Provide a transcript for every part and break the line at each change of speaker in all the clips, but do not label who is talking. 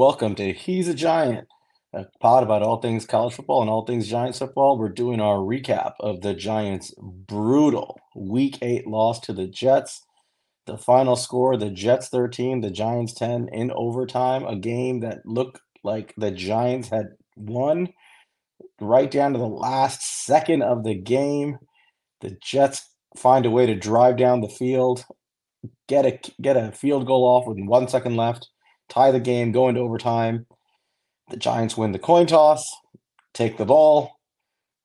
welcome to He's a Giant, a pod about all things college football and all things Giants football. We're doing our recap of the Giants' brutal Week 8 loss to the Jets. The final score the Jets 13, the Giants 10 in overtime, a game that looked like the Giants had won right down to the last second of the game. The Jets find a way to drive down the field, get a get a field goal off with one second left, tie the game, go into overtime. The Giants win the coin toss, take the ball,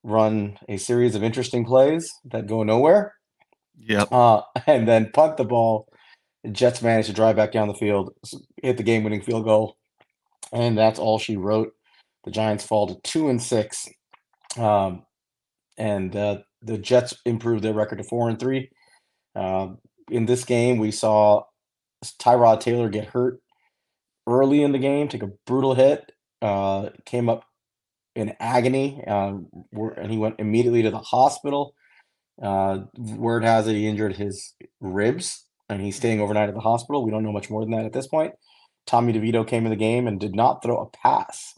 run a series of interesting plays that go nowhere.
Yep.
Uh, and then punt the ball. The Jets manage to drive back down the field, hit the game-winning field goal, and that's all she wrote. The Giants fall to two and six, um, and uh, the Jets improved their record to four and three. Uh, in this game, we saw Tyrod Taylor get hurt early in the game, take a brutal hit, uh, came up in agony, um, and he went immediately to the hospital. Uh, word has it he injured his ribs, and he's staying overnight at the hospital. We don't know much more than that at this point. Tommy DeVito came in the game and did not throw a pass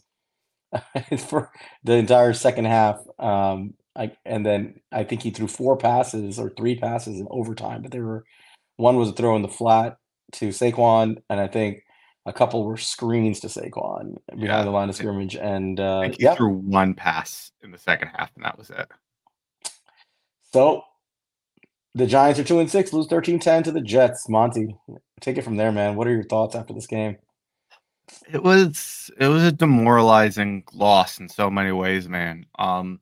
for the entire second half. Um, I, and then I think he threw four passes or three passes in overtime, but there were one was a throw in the flat to Saquon, and I think a couple were screens to Saquon behind yeah. the line of scrimmage. And uh,
he yeah. threw one pass in the second half, and that was it.
So the Giants are two and six, lose 13-10 to the Jets. Monty, take it from there, man. What are your thoughts after this game?
It was it was a demoralizing loss in so many ways, man. Um,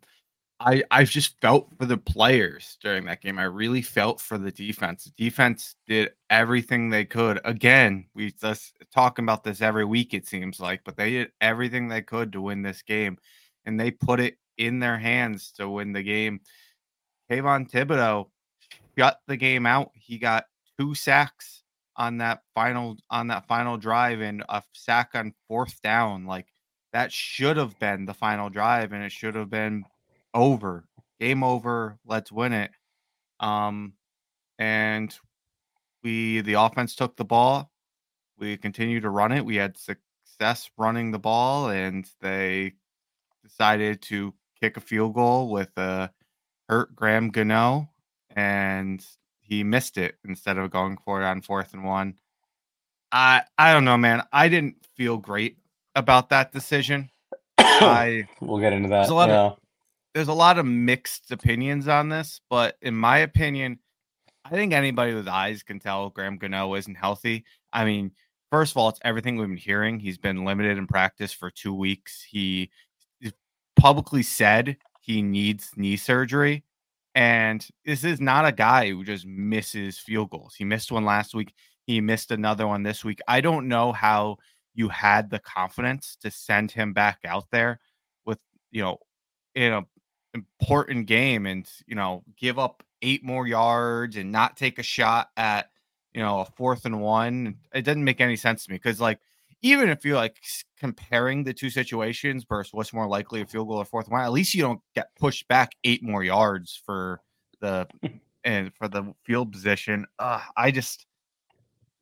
I I just felt for the players during that game. I really felt for the defense. The defense did everything they could. Again, we just talking about this every week it seems like, but they did everything they could to win this game, and they put it in their hands to win the game. Kayvon Thibodeaux shut the game out. He got two sacks on that final on that final drive and a sack on fourth down. Like that should have been the final drive, and it should have been over. Game over. Let's win it. Um, and we the offense took the ball. We continued to run it. We had success running the ball, and they decided to kick a field goal with a hurt Graham Gano, and he missed it instead of going for it on fourth and one. I I don't know, man. I didn't feel great about that decision. I
we'll get into that. There's a lot yeah. of
there's a lot of mixed opinions on this, but in my opinion, I think anybody with eyes can tell Graham Gano isn't healthy. I mean, first of all, it's everything we've been hearing. He's been limited in practice for two weeks. He publicly said he needs knee surgery. And this is not a guy who just misses field goals. He missed one last week. He missed another one this week. I don't know how you had the confidence to send him back out there with, you know, in a important game and you know give up eight more yards and not take a shot at you know a fourth and one it doesn't make any sense to me because like even if you're like comparing the two situations versus what's more likely a field goal or fourth one at least you don't get pushed back eight more yards for the and for the field position uh, i just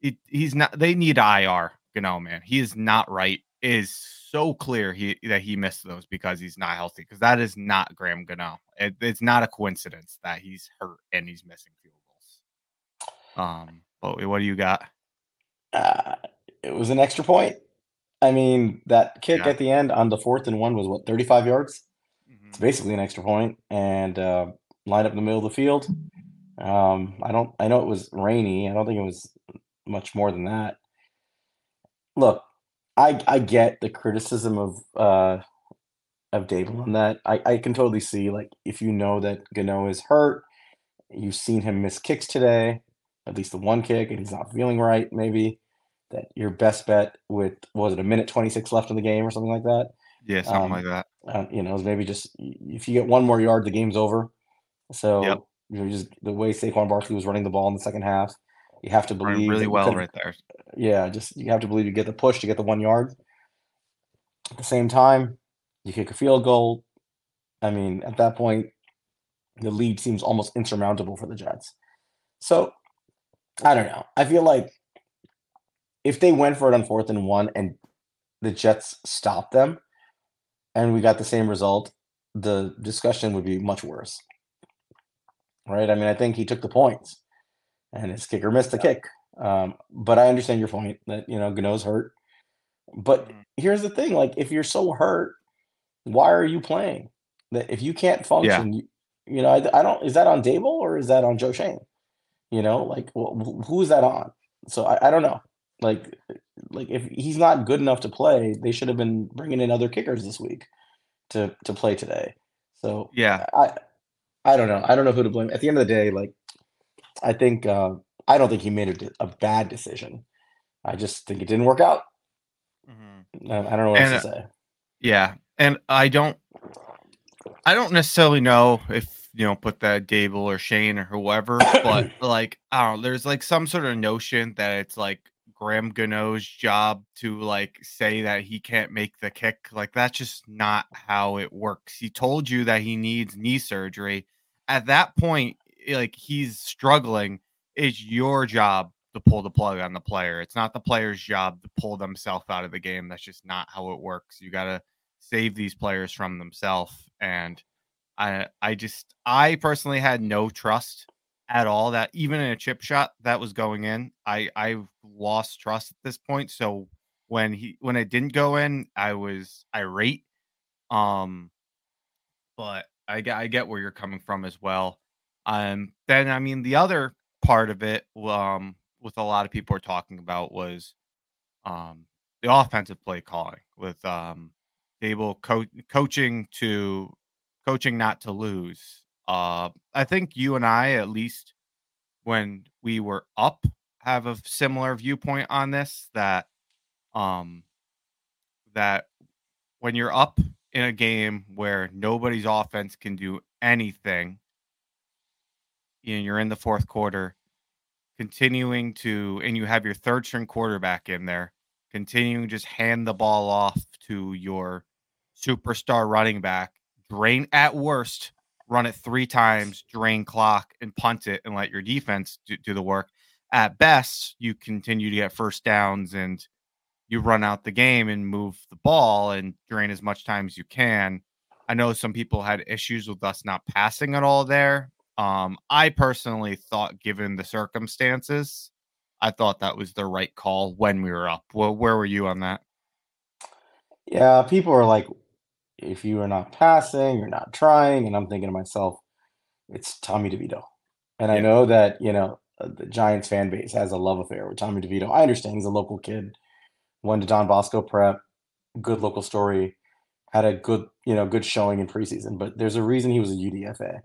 he, he's not they need ir you know man he is not right is so clear he that he missed those because he's not healthy. Because that is not Graham Gano. It, it's not a coincidence that he's hurt and he's missing field goals. Um, but what do you got?
Uh, it was an extra point. I mean, that kick yeah. at the end on the fourth and one was what thirty five yards. Mm-hmm. It's basically an extra point, and uh, line up in the middle of the field. Um, I don't. I know it was rainy. I don't think it was much more than that. Look, I I get the criticism of uh of Daboll on that. I I can totally see like if you know that Gano is hurt, you've seen him miss kicks today, at least the one kick, and he's not feeling right. Maybe that your best bet with was it a minute twenty six left in the game or something like that.
Yeah, something um, like that.
Uh, you know, maybe just if you get one more yard, the game's over. So yep. you know, just the way Saquon Barkley was running the ball in the second half, you have to believe
really well right there.
Yeah, just you have to believe you get the push to get the one yard. At the same time, you kick a field goal. I mean, at that point, the lead seems almost insurmountable for the Jets. So I don't know. I feel like if they went for it on fourth and one and the Jets stopped them and we got the same result, the discussion would be much worse. Right? I mean, I think he took the points and his kicker missed the kick. Um, but I understand your point that, you know, Gano's hurt. But
Mhm.
here's the thing, like if you're so hurt, why are you playing? That if you can't function, you, you know, I, I don't is that on Daboll or is that on Joe Schoen? You know, like wh- wh- who is that on? So I, I don't know. Like like if he's not good enough to play, they should have been bringing in other kickers this week to to play today. So
Yeah.
I I don't know. I don't know who to blame. At the end of the day, like I think uh, I don't think he made a, a bad decision. I just think it didn't work out.
Mhm.
I, I don't know what
And,
else to say.
Yeah, and I don't, I don't necessarily know if you know put that Daboll or Schoen or whoever, but like I don't know, there's like some sort of notion that it's like Graham Gano's job to like say that he can't make the kick. Like that's just not how it works. He told you that he needs knee surgery. At that point, like he's struggling. It's your job to pull the plug on the player. It's not the player's job to pull themselves out of the game. That's just not how it works. You got to save these players from themselves. And I, I just, I personally had no trust at all that even in a chip shot that was going in, I, I've lost trust at this point. So when he, when it didn't go in, I was irate. Um, but I I get where you're coming from as well. Um, then I mean the other part of it, um, with a lot of people are talking about was, um, the offensive play calling with um, co- coaching to coaching not to lose. Uh, I think you and I, at least when we were up, have a similar viewpoint on this. That um, that when you're up in a game where nobody's offense can do anything, and you're in the fourth quarter, continuing to, and you have your third string quarterback in there, continuing just hand the ball off to your superstar running back, drain at worst, run it three times, drain clock, and punt it, and let your defense do, do the work. At best, you continue to get first downs and you run out the game and move the ball and drain as much time as you can. I know some people had issues with us not passing at all there. Um, I personally thought, given the circumstances, I thought that was the right call when we were up. Well, where were you on that?
Yeah, people are like, if you are not passing, you're not trying, and I'm thinking to myself, it's Tommy DeVito, and I know that you know uh, the Giants fan base has a love affair with Tommy DeVito. I understand he's a local kid, went to Don Bosco Prep, good local story, had a good you know good showing in preseason, but there's a reason he was a UDFA.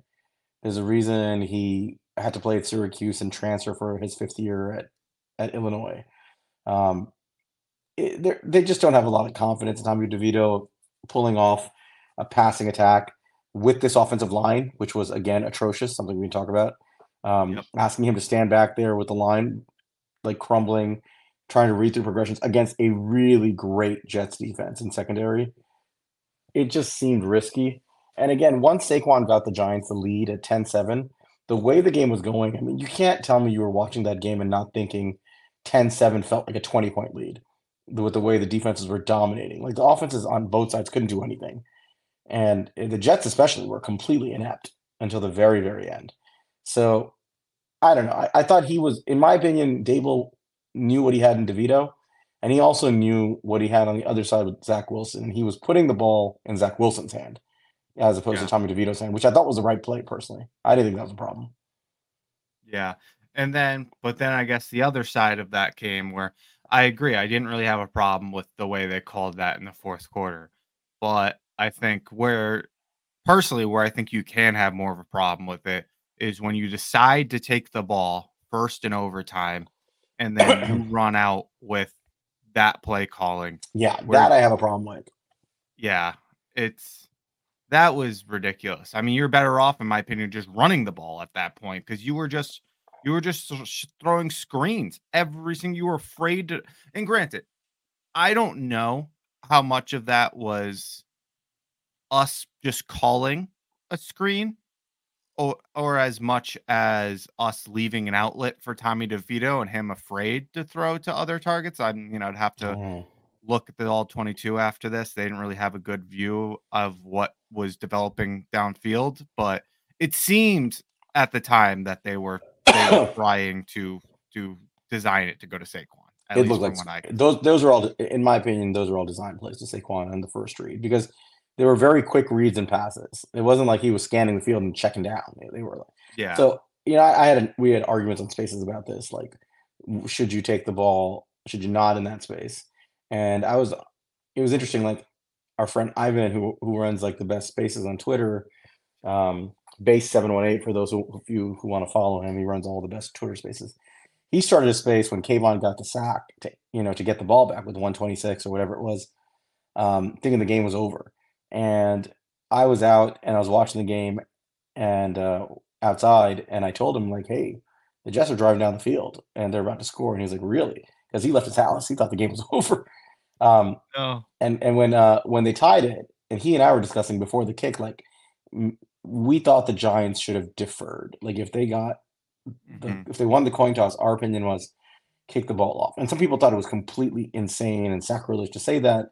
There's a reason he had to play at Syracuse and transfer for his fifth year at at Illinois. Um, it, they're- just don't have a lot of confidence in Tommy DeVito pulling off a passing attack with this offensive line, which was again atrocious. Something we can talk about. Um,
Yep.
Asking him to stand back there with the line like crumbling, trying to read through progressions against a really great Jets defense in secondary. It just seemed risky. And again, once Saquon got the Giants the lead at 10-7, the way the game was going, I mean, you can't tell me you were watching that game and not thinking 10-7 felt like a 20 point lead with the way the defenses were dominating. Like the offenses on both sides couldn't do anything. And the Jets especially were completely inept until the very, very end. So I don't know. I, I thought he was, in my opinion, Daboll knew what he had in DeVito, and he also knew what he had on the other side with Zach Wilson. And he was putting the ball in Zach Wilson's hand as opposed
Yeah.
to Tommy DeVito's hand, which I thought was the right play personally. I didn't think that was a problem.
Yeah. And then, but then I guess the other side of that came where I agree. I didn't really have a problem with the way they called that in the fourth quarter. But I think where, personally, where I think you can have more of a problem with it is when you decide to take the ball first in overtime and then you run out with that play calling.
Yeah,
Where-
that I have a problem with.
Yeah. It's, that was ridiculous. I mean, you're better off, in my opinion, just running the ball at that point because you were just you were just throwing screens. every single. you were afraid to. And granted, I don't know how much of that was us just calling a screen, or or as much as us leaving an outlet for Tommy DeVito and him afraid to throw to other targets. I'm you know I'd have to
Mm.
Look at the all 22 after this. They didn't really have a good view of what was developing downfield, but it seemed at the time that they were they were trying to to design it to go to Saquon.
it looked like I... those those are all in my opinion those are all design plays to Saquon on the first read because they were very quick reads and passes. It wasn't like he was scanning the field and checking down. They, were like
yeah.
So you know, I, I had a, we had arguments on spaces about this. Like, should you take the ball? Should you not in that space? And I was, it was interesting. Like our friend Ivan, who who runs like the best spaces on Twitter, um, base seven one eight for those of you who want to follow him. He runs all the best Twitter spaces. He started a space when Kayvon got the sack, to, you know, to get the ball back with 126 or whatever it was, um, thinking the game was over. And I was out and I was watching the game, and uh, outside and I told him like, hey, the Jets are driving down the field and they're about to score. And he was like, really? Because he left his house. He thought the game was over. Um,
oh.
And and when uh, when they tied it, and he and I were discussing before the kick, like we thought the Giants should have deferred. Like if they got the, mm-hmm. if they won the coin toss, our opinion was kick the ball off. And some people thought it was completely insane and sacrilege to say that,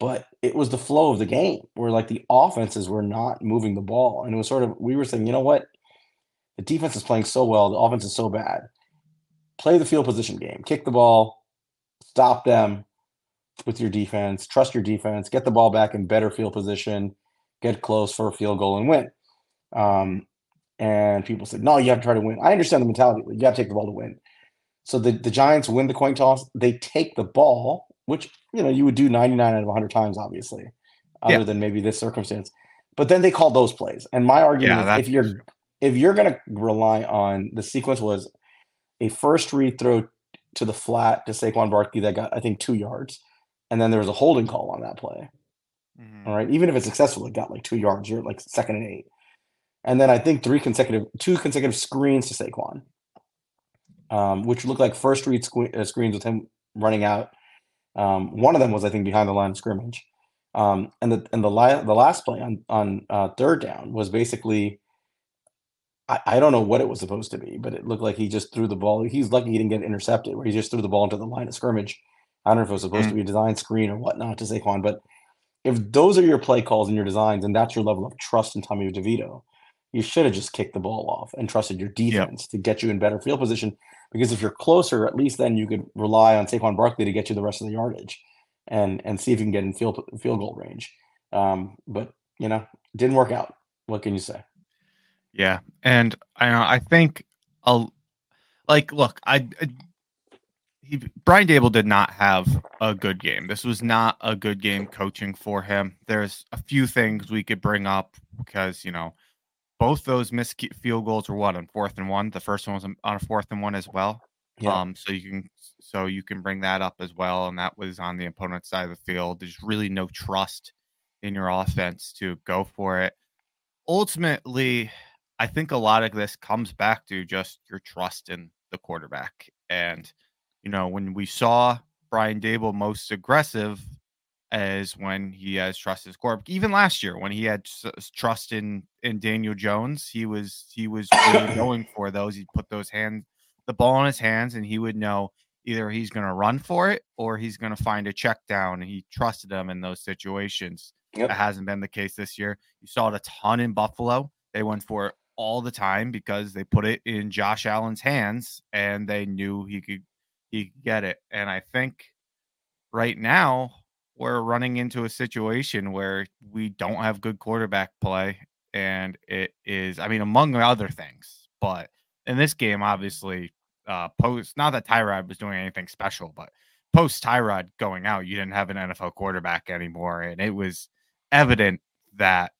but it was the flow of the game where like the offenses were not moving the ball, and it was sort of we were saying, you know what, the defense is playing so well. The offense is so bad. Play the field position game. Kick the ball. Stop them with your defense. Trust your defense. Get the ball back in better field position. Get close for a field goal and win. Um, and people said, no, you have to try to win. I understand the mentality. You got to take the ball to win. So the, the Giants win the coin toss. They take the ball, which you know you would do 99 out of 100 times, obviously, other yeah. than maybe this circumstance. But then they call those plays. And my argument yeah, is if you're if you're going to rely on the sequence was a first read throw to the flat to Saquon Barkley that got I think two yards, and then there was a holding call on that play. Mm-hmm. All right, even if it's successful, it got like two yards. You're like second and eight, and then I think three consecutive, two consecutive screens to Saquon, um, which looked like first read sque- uh, screens with him running out. Um, one of them was I think behind the line of scrimmage, um, and the and the, li- the last play on on uh, third down was basically I, I don't know what it was supposed to be, but it looked like he just threw the ball. He's lucky he didn't get intercepted, where he just threw the ball into the line of scrimmage. I don't know if it was supposed mm. to be a design screen or whatnot to Saquon, but if those are your play calls and your designs, and that's your level of trust in Tommy DeVito, you should have just kicked the ball off and trusted your defense yep. to get you in better field position. Because if you're closer, at least then you could rely on Saquon Barkley to get you the rest of the yardage, and and see if you can get in field field goal range. Um, but you know, didn't work out. What can you say?
Yeah, and I I think I'll like look I, I he, Brian Daboll did not have a good game. This was not a good game coaching for him. There's a few things we could bring up because you know both those missed field goals were what on fourth and one. The first one was on a fourth and one as well. Yeah. Um, so you can so you can bring that up as well, and that was on the opponent's side of the field. There's really no trust in your offense to go for it. Ultimately, I think a lot of this comes back to just your trust in the quarterback. And, you know, when we saw Brian Daboll most aggressive as when he has trust his quarterback, even last year when he had trust in in Daniel Jones, he was he was really going for those. He put those hands the ball in his hands and he would know either he's going to run for it or he's going to find a check down and he trusted him in those situations. Yep. That hasn't been the case this year. You saw it a ton in Buffalo. They went for it all the time because they put it in Josh Allen's hands and they knew he could he could get it. And I think right now we're running into a situation where we don't have good quarterback play and it is I mean among other things, but in this game obviously uh post not that Tyrod was doing anything special, but post Tyrod going out, you didn't have an NFL quarterback anymore and it was evident that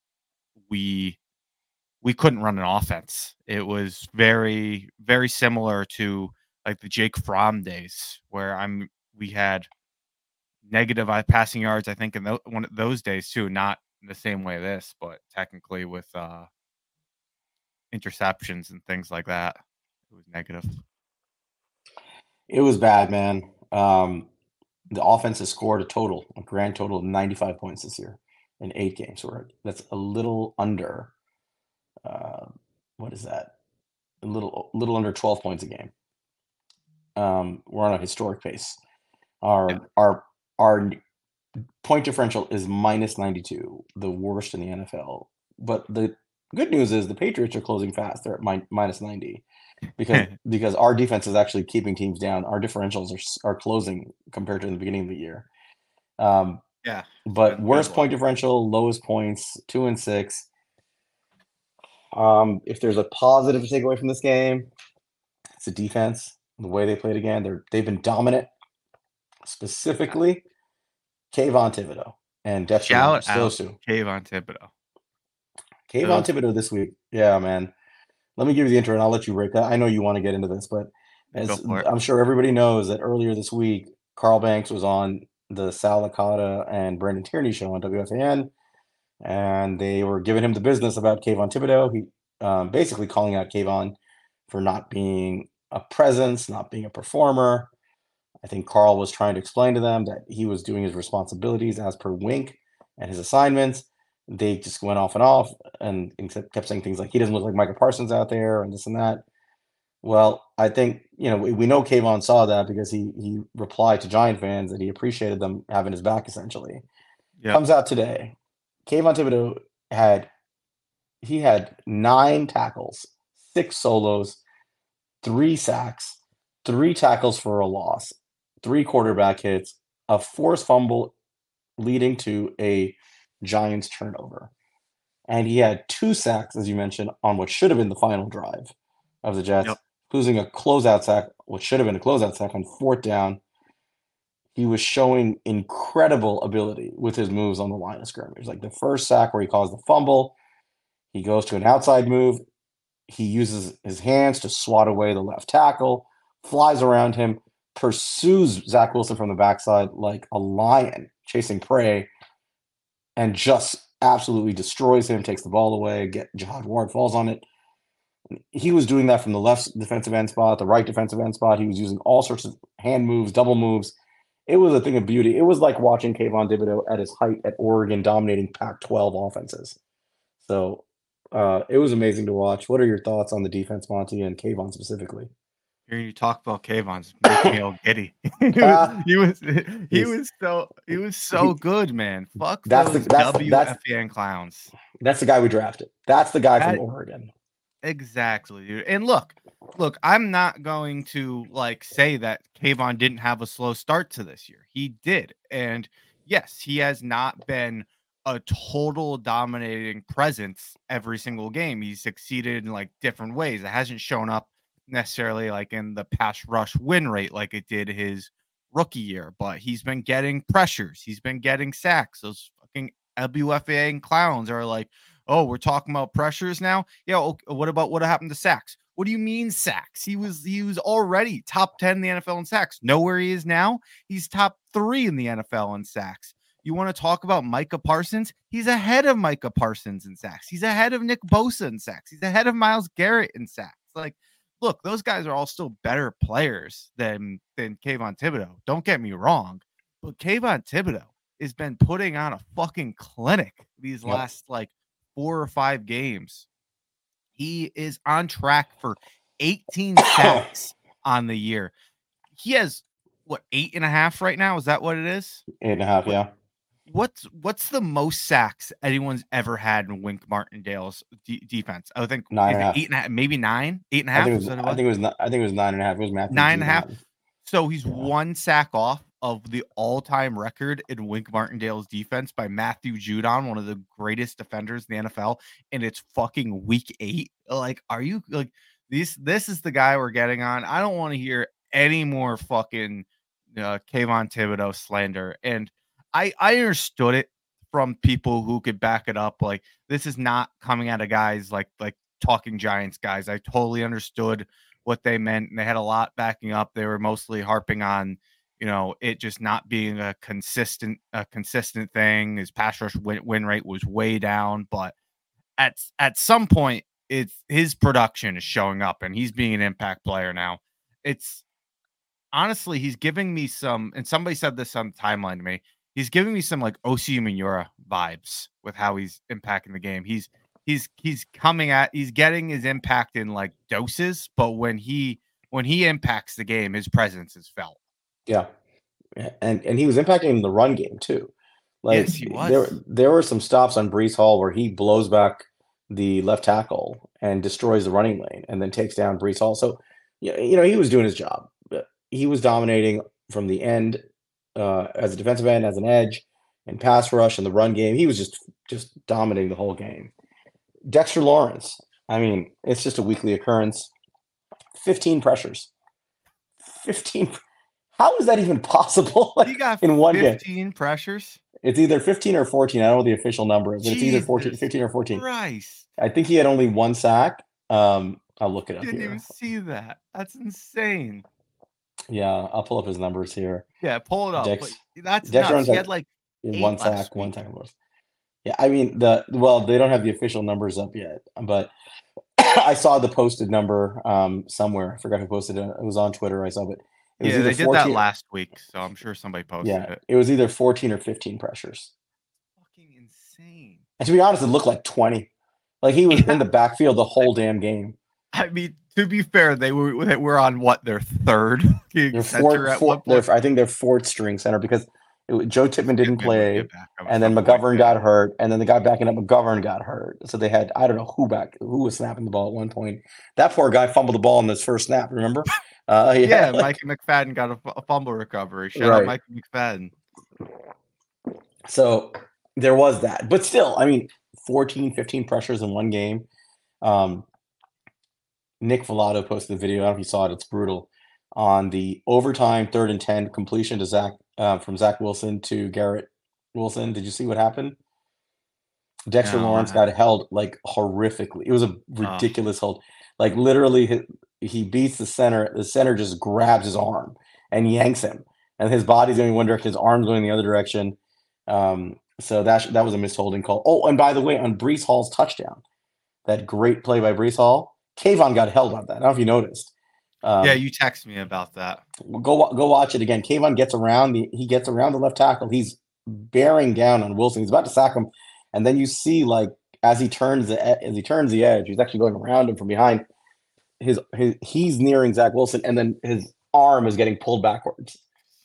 we we couldn't run an offense. It was very, very similar to like the Jake Fromm days where I'm we had negative passing yards, I think, in the, one of those days too, not the same way this, but technically with uh interceptions and things like that. It was negative.
It was bad, man. Um the offense has scored a total, a grand total of 95 points this year in eight games. Where that's a little under uh, what is that? A little little under 12 points a game. Um, we're on a historic pace. Our yeah. our our point differential is minus 92, the worst in the NFL. But the good news is the Patriots are closing fast. They're at min- minus 90 because because our defense is actually keeping teams down. Our differentials are are closing compared to the beginning of the year. Um,
yeah.
But worst point differential, lowest points, two and six. Um, if there's a positive to take away from this game, it's the defense, the way they played again. They're they've been dominant. Specifically, Kayvon Thibodeaux and
Shout Sosu. Kayvon Thibodeaux.
Kayvon Thibodeaux this week. Yeah, man. Let me give you the intro and I'll let you break that. I know you want to get into this, but as I'm sure everybody knows that earlier this week, Carl Banks was on the Sal Licata and Brandon Tierney show on WFAN, and they were giving him the business about Kayvon Thibodeaux. He um, basically calling out Kayvon for not being a presence, not being a performer. I think Carl was trying to explain to them that he was doing his responsibilities as per Wink and his assignments. They just went off and off and kept saying things like he doesn't look like Micah Parsons out there and this and that. Well, I think you know we, we know Kayvon saw that because he he replied to Giant fans that he appreciated them having his back. Essentially, yep. comes out today. Kayvon Thibodeaux had he had nine tackles, six solos, three sacks, three tackles for a loss, three quarterback hits, a forced fumble leading to a Giants turnover. And he had two sacks, as you mentioned, on what should have been the final drive of the Jets, yep. losing a closeout sack, what should have been a closeout sack on fourth down. He was showing incredible ability with his moves on the line of scrimmage. Like the first sack where he caused the fumble, he goes to an outside move. He uses his hands to swat away the left tackle, flies around him, pursues Zach Wilson from the backside like a lion chasing prey, and just absolutely destroys him, takes the ball away. Get Jihad Ward falls on it. He was doing that from the left defensive end spot, the right defensive end spot. He was using all sorts of hand moves, double moves. It was a thing of beauty. It was like watching Kayvon Thibodeaux at his height at Oregon dominating Pac-12 offenses. So uh, it was amazing to watch. What are your thoughts on the defense, Monty, and Kayvon specifically?
Hearing you talk about Kayvon's making me all giddy. he, was, he was he was so he was so good, man. Fuck that's those the, that's, WFAN that's, clowns.
That's the guy we drafted. That's the guy that, from Oregon.
Exactly, dude. And look, look, I'm not going to like say that Kayvon didn't have a slow start to this year. He did, and yes, he has not been a total dominating presence every single game. He's succeeded in like different ways. It hasn't shown up necessarily like in the pass rush win rate like it did his rookie year, but he's been getting pressures. He's been getting sacks. Those fucking WFAN clowns are like, oh, we're talking about pressures now. Yeah. Okay, what about what happened to sacks? What do you mean sacks? He was he was already top 10 in the NFL in sacks. Know where he is now? He's top three in the NFL in sacks. You want to talk about Micah Parsons? He's ahead of Micah Parsons in sacks. He's ahead of Nick Bosa in sacks. He's ahead of Myles Garrett in sacks. Like look, those guys are all still better players than than Kayvon Thibodeaux. Don't get me wrong, but Kayvon Thibodeaux has been putting on a fucking clinic these yep. last like four or five games. He is on track for 18 sacks on the year. He has what eight and a half right now? Is that what it is?
Eight and a half, yeah
what's what's the most sacks anyone's ever had in Wink Martindale's de- defense? I think nine and eight and a half, maybe nine, eight and a half.
I think, it was, I think it was, I think it was nine and a half. It was Matthew
nine and a half. So he's yeah. one sack off of the all-time record in Wink Martindale's defense by Matthew Judon, one of the greatest defenders in the NFL, and it's fucking week eight. Like, are you like this? This is the guy we're getting on. I don't want to hear any more fucking uh, Kayvon Thibodeaux slander and I I understood it from people who could back it up. Like this is not coming out of guys like like talking Giants guys. I totally understood what they meant, and they had a lot backing up. They were mostly harping on you know it just not being a consistent a consistent thing. His pass rush win, win rate was way down, but at at some point it's his production is showing up and he's being an impact player now. It's honestly he's giving me some and somebody said this on the timeline to me he's giving me some like Osi Umenyiora vibes with how he's impacting the game. He's he's he's coming at he's getting his impact in like doses, but when he when he impacts the game, his presence is felt.
Yeah. and and he was impacting the run game too. Like
Yes, he
there
was.
there there were some stops on Breece Hall where he blows back the left tackle and destroys the running lane and then takes down Breece Hall. So you know, he was doing his job. He was dominating from the end uh, as a defensive end, as an edge, and pass rush and the run game. He was just just dominating the whole game. Dexter Lawrence. I mean, it's just a weekly occurrence. 15 pressures. 15. How is that even possible?
He got
in one game.
15 pressures.
It's either 15 or 14. I don't know the official number but it's either 14, 15 or 14.
Christ.
I think he had only one sack. Um, I'll look it up
Didn't
here.
even see that. That's insane.
Yeah, I'll pull up his numbers here.
Yeah, pull it up.
Dex-
but that's
Dex
nuts. He
like-
had like
one sack, one loss. Yeah, I mean the well, they don't have the official numbers up yet, but I saw the posted number um somewhere. I forgot who posted it. It was on Twitter. I saw it. It
yeah, they did that last week, so I'm sure somebody posted
Yeah,
it.
it was either 14 or 15 pressures.
Fucking insane.
And to be honest, it looked like 20. Like he was
Yeah.
in the backfield the whole damn game.
I mean, to be fair, they were they were on what their third center
fourth,
at
four-
one
they're- I think they're fourth string center because it, Joe Tippmann didn't play,
get back up at
and then
point,
McGovern got hurt, and then the guy backing up McGovern got hurt. So they had I don't know who back who was snapping the ball at one point. That poor guy fumbled the ball in his first snap. Remember? Uh,
Yeah, Micah McFadden got a, a fumble recovery. Shout
Right.
out Micah McFadden.
So there was that. But still, I mean, 14, 15 pressures in one game. Um, Nick Falato posted the video. I don't know if you saw it. It's brutal. On the overtime third and 10 completion to Zach uh, from Zach Wilson to Garrett Wilson. Did you see what happened? Dexter
No,
Lawrence got held like horrifically. It was a ridiculous hold. Like literally, he beats the center. The center just grabs his arm and yanks him, and his body's going one direction, his arm's going the other direction. Um, so that that was a misholding call. Oh, and by the way, on Breece Hall's touchdown, that great play by Brees Hall, Kayvon got held on that. I don't know if you noticed. Um,
yeah, you text me about that.
go go watch it again. Kayvon gets around the he gets around the left tackle. He's bearing down on Wilson. He's about to sack him, and then you see like as he turns the as he turns the edge, he's actually going around him from behind. His his he's nearing Zach Wilson, and then his arm is getting pulled backwards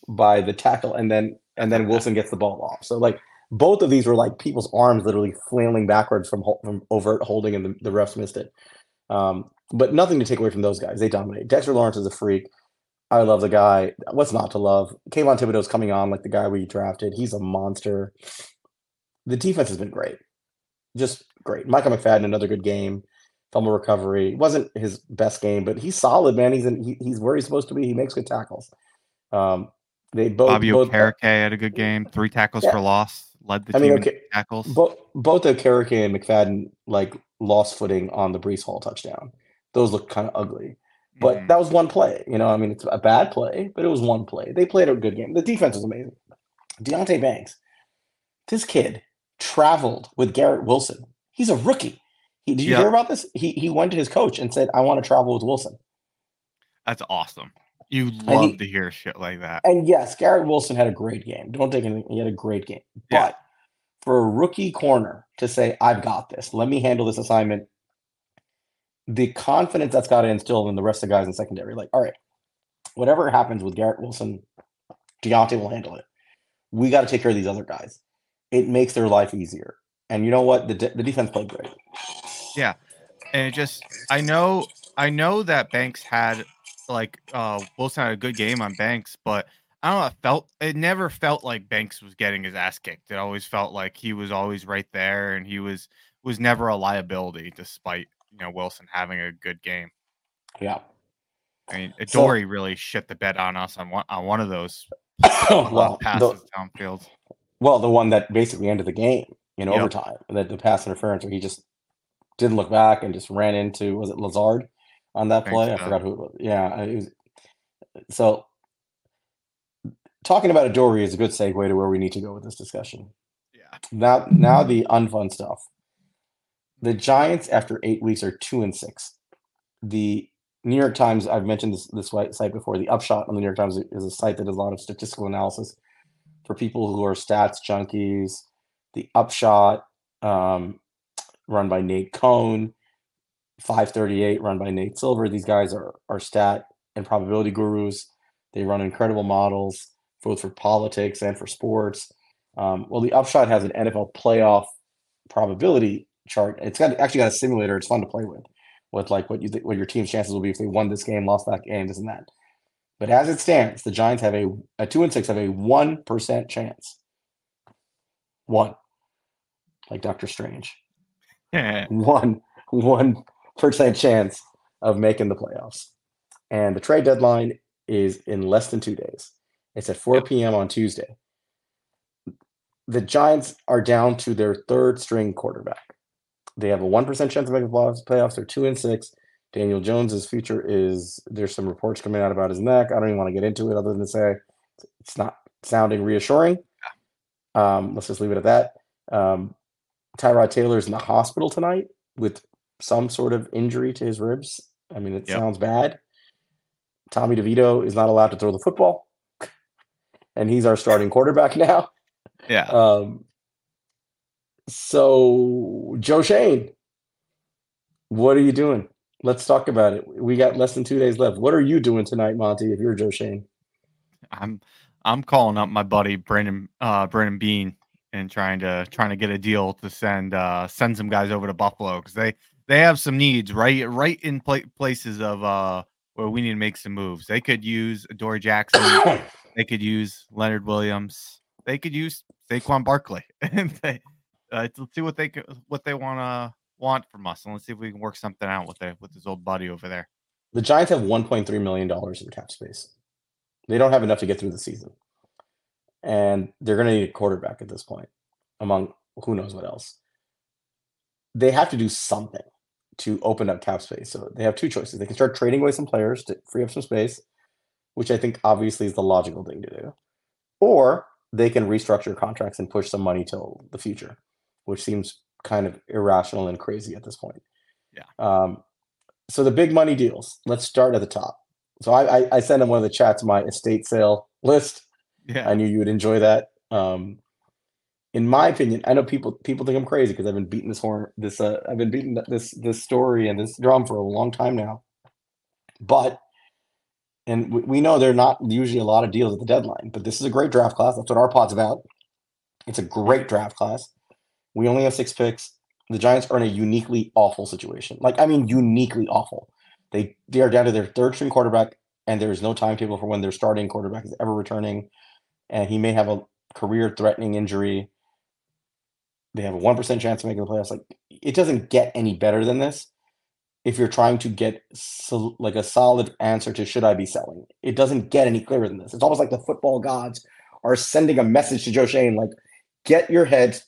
by the tackle, and then and then Wilson gets the ball off. So like both of these were like people's arms literally flailing backwards from from overt holding, and the, the refs missed it. Um, but nothing to take away from those guys. They dominate. Dexter Lawrence is a freak. I love the guy. What's not to love? Kayvon Thibodeaux's coming on like the guy we drafted. He's a monster. The defense has been great. Just great. Micah McFadden, another good game. Fumble recovery. It wasn't his best game, but he's solid, man. He's in, he, he's where he's supposed to be. He makes good tackles. Um, they both
Bobby
both,
Okereke had a good game. Three tackles
Yeah.
for loss. Led the
I
team
mean,
in
okay,
tackles.
both both Okereke and McFadden like lost footing on the Breece Hall touchdown. Those look kind of ugly. But
Mhm.
that was one play. You know, I mean, it's a bad play, but it was one play. They played a good game. The defense was amazing. Deonte Banks, this kid traveled with Garrett Wilson. He's a rookie. He, did you
Yeah.
hear about this? He he went to his coach and said, "I want to travel with Wilson."
That's awesome. You love
he-
to hear shit like that.
And yes, Garrett Wilson had a great game. Don't take anything. He had a great game.
Yeah.
But for a rookie corner to say, "I've got this. Let me handle this assignment," the confidence that's got to instill in the rest of the guys in secondary. Like, all right, whatever happens with Garrett Wilson, Deonte will handle it. We got to take care of these other guys. It makes their life easier. And you know what? The de- the defense played great. Yeah.
And it just I know I know that Banks had like uh Wilson had a good game on Banks, but I don't know, it felt it never felt like Banks was getting his ass kicked. It always felt like he was always right there and he was was never a liability despite you know Wilson having a good game.
Yeah.
I mean
So-
Dory really shit the bed on us on one on one of those
well,
passes
the,
downfield.
well, the one that basically ended the game in
Yep.
overtime, that the pass interference where he just didn't look back and just ran into was it Lazard on that
Think
play? I forgot who it was. Yeah, it was, so talking about Adoree' is a good segue to where we need to go with this discussion.
Yeah.
Now, now mm-hmm. the unfun stuff. The Giants, after eight weeks, are two and six. The New York Times, I've mentioned this this site before. The Upshot on the New York Times is a site that does a lot of statistical analysis for people who are stats junkies. The Upshot, um, run by Nate Cohn, 538, run by Nate Silver. These guys are are stat and probability gurus. They run incredible models. both for politics and for sports. Um, well, the upshot has an NFL playoff probability chart. It's got actually got a simulator. It's fun to play with, with like what you th- what your team's chances will be if they won this game, lost that game, this and that. But as it stands, the Giants have a, a two and six have a one percent chance. One, like Doctor Strange. one one percent chance of making the playoffs. And the trade deadline is in less than two days. It's at 4 p.m. on Tuesday. The Giants are down to their third string quarterback. They have a 1% chance of making the playoffs. They're two and six. Daniel Jones's future is there's some reports coming out about his neck. I don't even want to get into it other than to say it's not sounding reassuring. Um, let's just leave it at that. Um, Tyrod Taylor is in the hospital tonight with some sort of injury to his ribs. I mean, it yep. sounds bad. Tommy DeVito is not allowed to throw the football, and he's our starting quarterback now.
Yeah.
Um, so, Joe Schoen, what are you doing? Let's talk about it. We got less than two days left. What are you doing tonight, Monty? If you're Joe Schoen,
I'm I'm calling up my buddy Brandon uh, Brandon Beane and trying to trying to get a deal to send uh, send some guys over to Buffalo because they they have some needs right right in pl- places of uh where we need to make some moves. They could use Dory Jackson. they could use Leonard Williams. They could use Saquon Barkley. and they, uh, let's see what they what they want to want from us, and let's see if we can work something out with their with his old buddy over there.
The Giants have 1.3 million dollars in cap space. They don't have enough to get through the season, and they're going to need a quarterback at this point, among who knows what else. They have to do something to open up cap space. So they have two choices. They can start trading away some players to free up some space, which I think obviously is the logical thing to do. Or they can restructure contracts and push some money till the future, which seems kind of irrational and crazy at this point.
Yeah.
Um, so the big money deals. Let's start at the top. So I, I, I sent in one of the chats my estate sale list.
Yeah.
I knew you would enjoy that. Um, in my opinion, I know people people think I'm crazy because I've been beating this horn, this uh, I've been beating this this story and this drum for a long time now. But and we, we know they're not usually a lot of deals at the deadline, but this is a great draft class. That's what our pod's about. It's a great draft class. We only have six picks. The Giants are in a uniquely awful situation. Like I mean, uniquely awful. They they are down to their third string quarterback, and there is no timetable for when their starting quarterback is ever returning, and he may have a career threatening injury they have a 1% chance of making the playoffs. Like, it doesn't get any better than this if you're trying to get so, like a solid answer to should I be selling. It doesn't get any clearer than this. It's almost like the football gods are sending a message to Joe Schoen like, get your head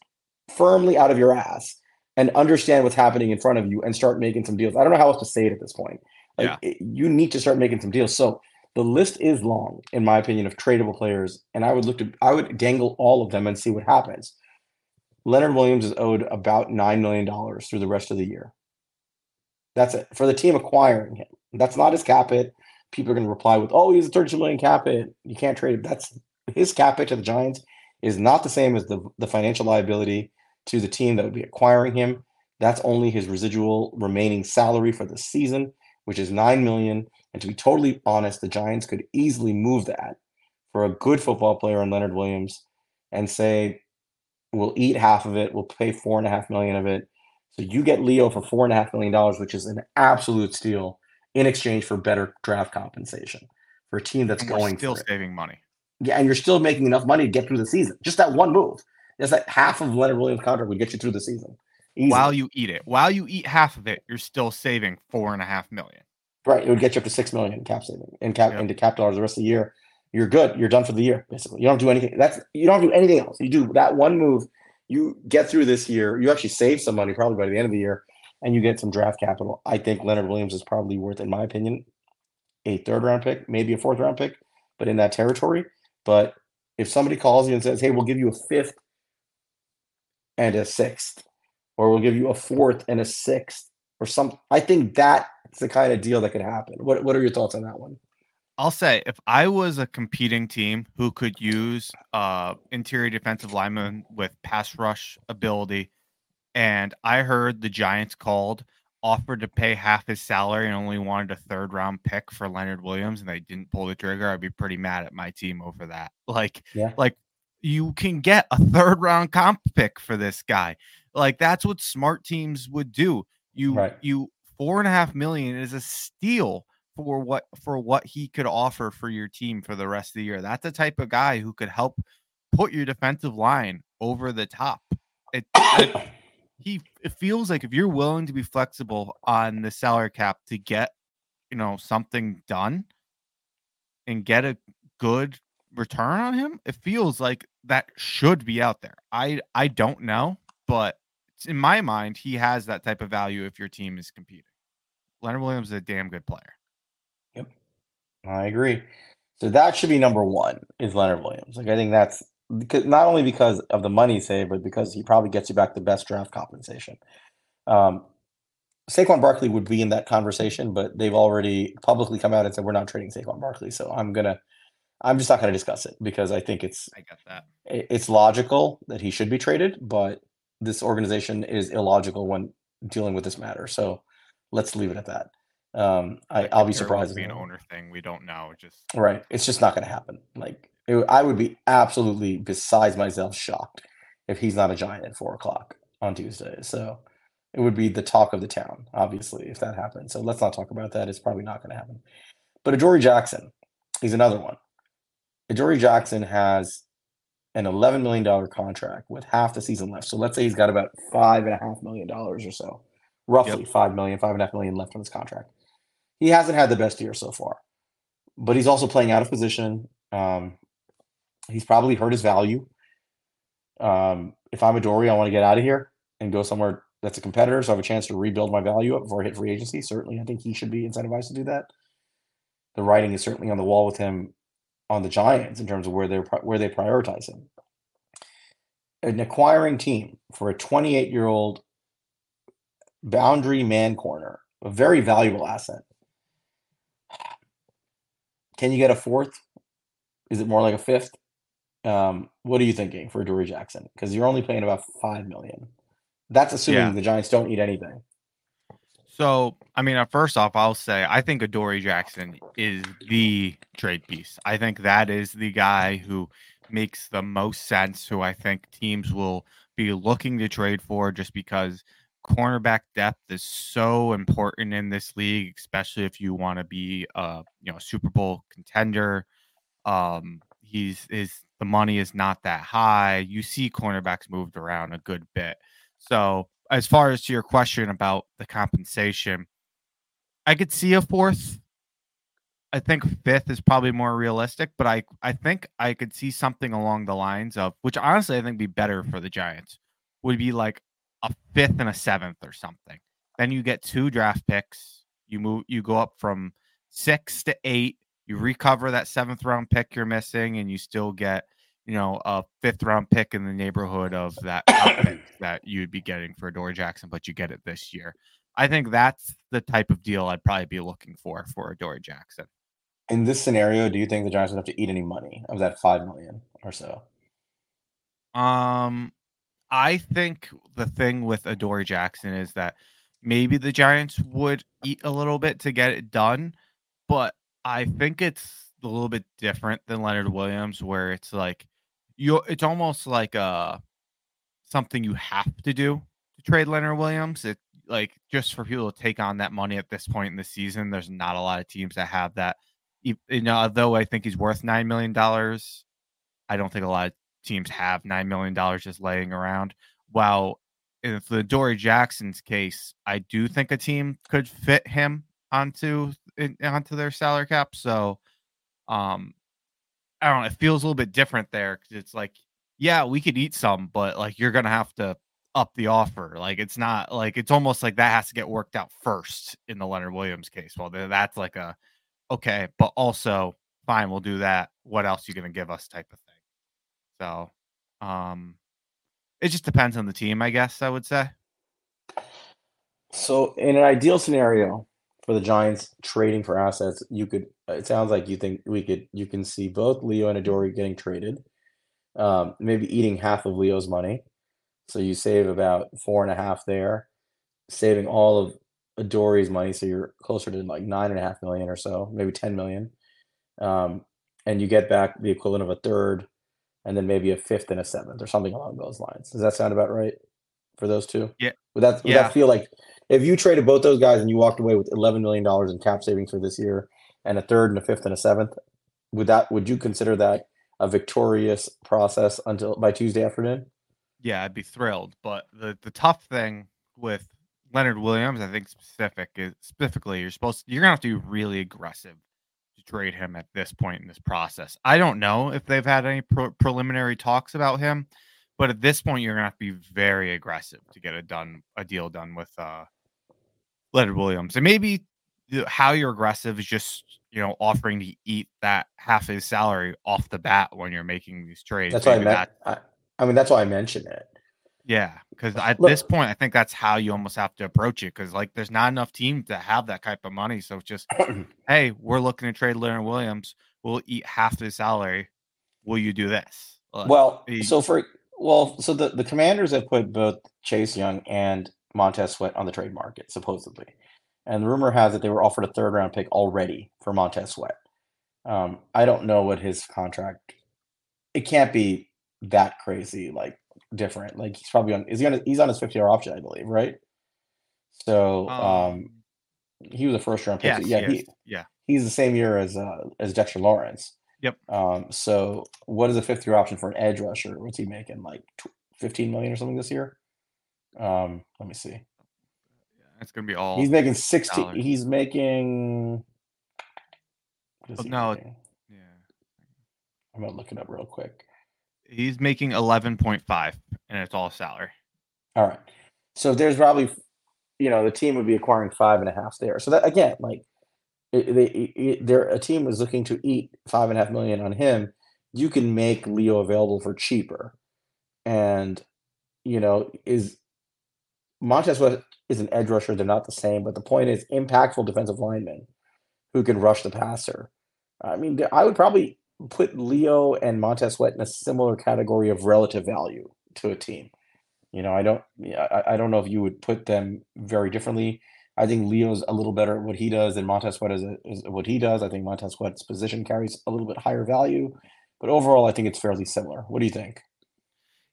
firmly out of your ass and understand what's happening in front of you and start making some deals. I don't know how else to say it at this point. Like, yeah. it, you need to start making some deals. So the list is long, in my opinion, of tradable players, and I would look to I would dangle all of them and see what happens. Leonard Williams is owed about $9 million through the rest of the year. That's it for the team acquiring him. That's not his cap hit. People are going to reply with, oh, he's a 32 million cap hit. You can't trade him. That's his cap hit to the Giants is not the same as the, the financial liability to the team that would be acquiring him. That's only his residual remaining salary for the season, which is nine million. And to be totally honest, the Giants could easily move that for a good football player in Leonard Williams and say, We'll eat half of it. We'll pay four and a half million of it. So you get Leo for four and a half million dollars, which is an absolute steal in exchange for better draft compensation for a team that's going
still saving money.
Yeah, and you're still making enough money to get through the season. Just that one move. Just that half of Leonard Williams' contract would get you through the season.
Easily. While you eat it, while you eat half of it, you're still saving four and a half million.
Right, it would get you up to six million in cap saving in cap yep. into cap dollars the rest of the year you're good. You're done for the year, basically. You don't do anything. That's you don't do anything else. You do that one move. You get through this year. You actually save some money probably by the end of the year, and you get some draft capital. I think Leonard Williams is probably worth, in my opinion, a third round pick, maybe a fourth round pick, but in that territory. But if somebody calls you and says, "Hey, we'll give you a fifth and a sixth, or we'll give you a fourth and a sixth, or some, I think that's the kind of deal that could happen. What What are your thoughts on that one?
I'll say if I was a competing team who could use uh interior defensive lineman with pass rush ability, and I heard the Giants called offered to pay half his salary and only wanted a third round pick for Leonard Williams and they didn't pull the trigger, I'd be pretty mad at my team over that. Like,
Yeah.
like you can get a third round comp pick for this guy. Like that's what smart teams would do. You
Right.
you four and a half million is a steal for what for what he could offer for your team for the rest of the year. That's the type of guy who could help put your defensive line over the top. It, it he it feels like if you're willing to be flexible on the salary cap to get you know something done and get a good return on him it feels like that should be out there i i don't know but in my mind he has that type of value if your team is competing leonard williams is a damn good player Yep.
I agree. So that should be number one is Leonard Williams. Like I think that's because not only because of the money saved, but because he probably gets you back the best draft compensation. Um, Saquon Barkley would be in that conversation, but they've already publicly come out and said we're not trading Saquon Barkley. So I'm gonna, I'm just not gonna discuss it because I think it's
i get that
it's logical that he should be traded, but this organization is illogical when dealing with this matter. So let's leave it at that. Um, I, I'll be
if there won't
surprised.
be an owner thing we don't know just
Right. It's just not going to happen. Like, it, I would be absolutely besides myself shocked if he's not a giant at four o'clock on Tuesday. So it would be the talk of the town, obviously, if that happened. So let's not talk about that. It's probably not going to happen. But Adoree Jackson, he's another one. Adoree Jackson has an $11 million contract with half the season left. So let's say he's got about five and a half million dollars or so, roughly five million, five and a half million left on his contract. He hasn't had the best year so far but he's also playing out of position. Um, he's probably hurt his value. Um, if I'm Adoree, I want to get out of here and go somewhere that's a competitor, so I have a chance to rebuild my value up before I hit free agency. Certainly, I think he should be incentivized to do that. The writing is certainly on the wall with him on the Giants in terms of where they where they prioritize him. An acquiring team for a 28 year old boundary man corner, a very valuable asset. Can you get a fourth? Is it more like a fifth? Um, what are you thinking for Dory Jackson? Because you're only paying about five million. That's assuming
Yeah.
the Giants don't need anything.
So, I mean, uh, first off, I'll say I think Adoree Jackson is the trade piece. I think that is the guy who makes the most sense, who I think teams will be looking to trade for just because cornerback depth is so important in this league, especially if you want to be a you know Super Bowl contender. Um, he's is the money is not that high. You see cornerbacks moved around a good bit. So as far as to your question about the compensation, I could see a fourth. I think fifth is probably more realistic, but I I think I could see something along the lines of which honestly I think be better for the Giants would be like a fifth and a seventh or something. Then you get two draft picks. You move you go up from six to eight. You recover that seventh round pick you're missing, and you still get you know, a fifth round pick in the neighborhood of that that you'd be getting for Dory Jackson, but you get it this year. I think that's the type of deal I'd probably be looking for for Dory Jackson.
In this scenario, do you think the Giants would have to eat any money of that five million or so?
Um, I think the thing with Adoree Jackson is that maybe the Giants would eat a little bit to get it done, but I think it's a little bit different than Leonard Williams, where it's like you it's almost like uh something you have to do to trade Leonard Williams. It like just for people to take on that money at this point in the season. There's not a lot of teams that have that. You know, although I think he's worth nine million dollars, I don't think a lot of teams have nine million dollars just laying around. While in the Dory Jackson's case, I do think a team could fit him onto onto their salary cap. So, um, I don't know. It feels a little bit different there because it's like, yeah, we could eat some, but like you're gonna have to up the offer. Like it's not like it's almost like that has to get worked out first in the Leonard Williams case. Well, th- that's like a okay, but also fine, we'll do that. What else are you gonna give us type of thing. So, um, it just depends on the team, I guess. I would say.
So, in an ideal scenario for the Giants trading for assets, you could. It sounds like you think we could. You can see both Leo and Adoree getting traded. Um, maybe eating half of Leo's money, so you save about four and a half there, saving all of Adoree' money, so you're closer to like nine and a half million or so, maybe 10 million. Um, and you get back the equivalent of a third and then maybe a fifth and a seventh or something along those lines. Does that sound about right for those two?
Yeah.
Would that would
Yeah.
that feel like if you traded both those guys and you walked away with eleven million dollars in cap savings for this year and a third and a fifth and a seventh, would that would you consider that a victorious process until by Tuesday afternoon?
Yeah, I'd be thrilled. But the the tough thing with Leonard Williams, I think specific is specifically you're supposed you're gonna have to be really aggressive to trade him at this point in this process. I don't know if they've had any pre- preliminary talks about him, but at this point you're gonna have to be very aggressive to get a done a deal done with uh Leonard Williams. And maybe how you're aggressive is just you know offering to eat that half his salary off the bat when you're making these trades.
That's why I meant.
that-
I, I mean, that's why I mentioned it.
yeah, because at
Look-
this point, I think that's how you almost have to approach it. Because like, there's not enough teams that have that type of money. So it's just, hey, we're looking to trade Leonard Williams. We'll eat half his salary. Will you do this? Like,
Well,
he-
so for well, so the, the commanders have put both Chase Young and Montez Sweat on the trade market, supposedly. And the rumor has it they were offered a third round pick already for Montez Sweat. Um, I don't know what his contract it can't be that crazy, like different. Like he's probably on is he on he's on his 50 year option, I believe, right? So um he was a first round pick.
yes,
yeah,
yes,
he,
yeah.
he's the same year as uh as Dexter Lawrence.
Yep.
Um, so what is a fifth year option for an edge rusher? What's he making? Like tw- 15 million or something this year? Um, let me see.
Yeah, It's gonna be all.
He's making 60
dollar.
he's making what is
Oh,
he
no,
making?
yeah.
I'm gonna look it up real quick.
He's making 11.5, and it's all salary.
All right. So there's probably, you know, the team would be acquiring five and a half there. So that again, like, it, they, a team was looking to eat five and a half million on him. You can make Leo available for cheaper, and you know, is Montez Sweat is an edge rusher. They're not the same, but the point is, impactful defensive linemen who can rush the passer. I mean, I would probably put Leo and Montez Sweat in a similar category of relative value to a team. You know, I don't, I, I don't know if you would put them very differently. I think Leo's a little better at what he does than Montez Sweat is, is what he does. I think Montez Sweat's position carries a little bit higher value, but overall, I think it's fairly similar. What do you think?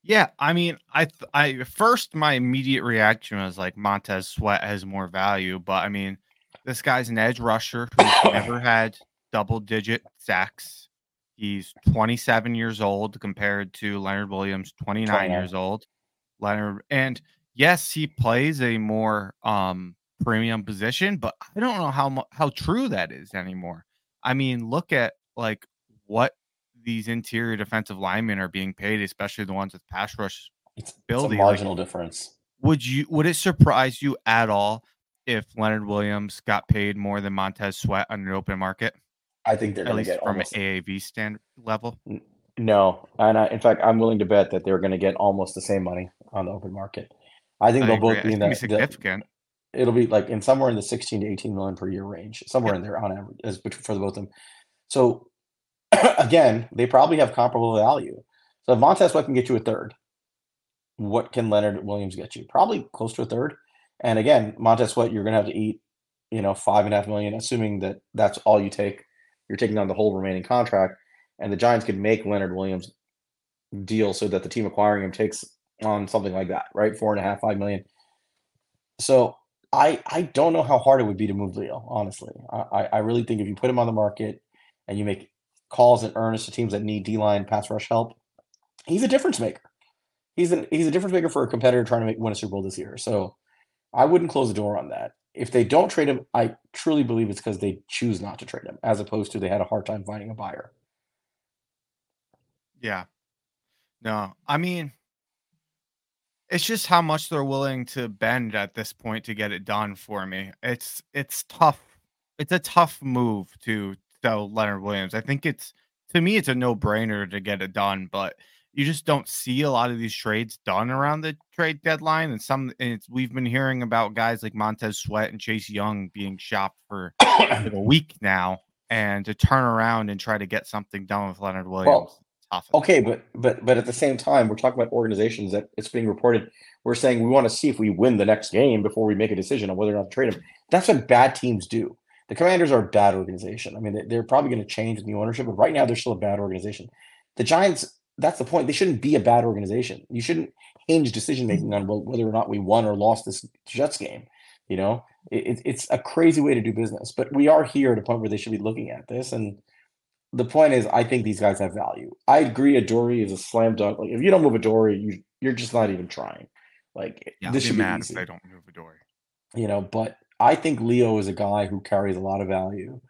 Yeah, I mean, I th- I first my immediate reaction was like Montez Sweat has more value, but I mean, this guy's an edge rusher who's never had double digit sacks. He's 27 years old compared to Leonard Williams, 29
29.
years old. Leonard and yes, he plays a more um premium position, but I don't know how how true that is anymore. I mean, look at like what these interior defensive linemen are being paid, especially the ones with pass rush.
It's, it's a
Ability, like-
marginal difference.
Would you would it surprise you at all if Leonard Williams got paid more than Montez Sweat on an open market,
I think they're
at least
get
from
almost
an AAV stand level?
no, and I, in fact, I'm willing to bet that they're going to get almost the same money on the open market. I think
I
they'll
agree.
both be in that. that-
significant.
It'll be like in somewhere in the 16 to 18 million per year range, somewhere in there on average as for the both of them. So again, they probably have comparable value. So if Montez Sweat can get you a third, what can Leonard Williams get you? Probably close to a third. And again, Montez Sweat, you're going to have to eat, you know, five and a half million, assuming that that's all you take. You're taking on the whole remaining contract, and the Giants could make Leonard Williams deal so that the team acquiring him takes on something like that, right? Four and a half, five million. So I I don't know how hard it would be to move Leo. Honestly, I I- really think if you put him on the market and you make calls in earnest to teams that need D line pass rush help, he's a difference maker. He's an he's a difference maker for a competitor trying to make, win a Super Bowl this year. So I wouldn't close the door on that. If they don't trade him, I truly believe it's because they choose not to trade him, as opposed to they had a hard time finding a buyer.
Yeah. No, I mean, it's just how much they're willing to bend at this point to get it done for me. It's it's tough. It's a tough move to sell Leonard Williams. I think it's to me it's a no brainer to get it done, but you just don't see a lot of these trades done around the trade deadline. And some and it's, we've been hearing about guys like Montez Sweat and Chase Young being shopped for a week now, and to turn around and try to get something done with Leonard Williams. It's
Okay, but but but at the same time, we're talking about organizations that it's being reported. We're saying we want to see if we win the next game before we make a decision on whether or not to trade him. That's what bad teams do. The Commanders are a bad organization. I mean, they're probably going to change in the ownership, but right now they're still a bad organization. The Giants, that's the point. They shouldn't be a bad organization. You shouldn't hinge decision making on whether or not we won or lost this Jets game. You know, it, it's a crazy way to do business, but we are here at a point where they should be looking at this. And the point is, I think these guys have value. I agree. Adoree is a slam dunk. Like if you don't move Adoree, you you're just not even trying. Like
yeah, this should be mad if they don't move Adoree.
You know, but I think Leo is a guy who carries a lot of value.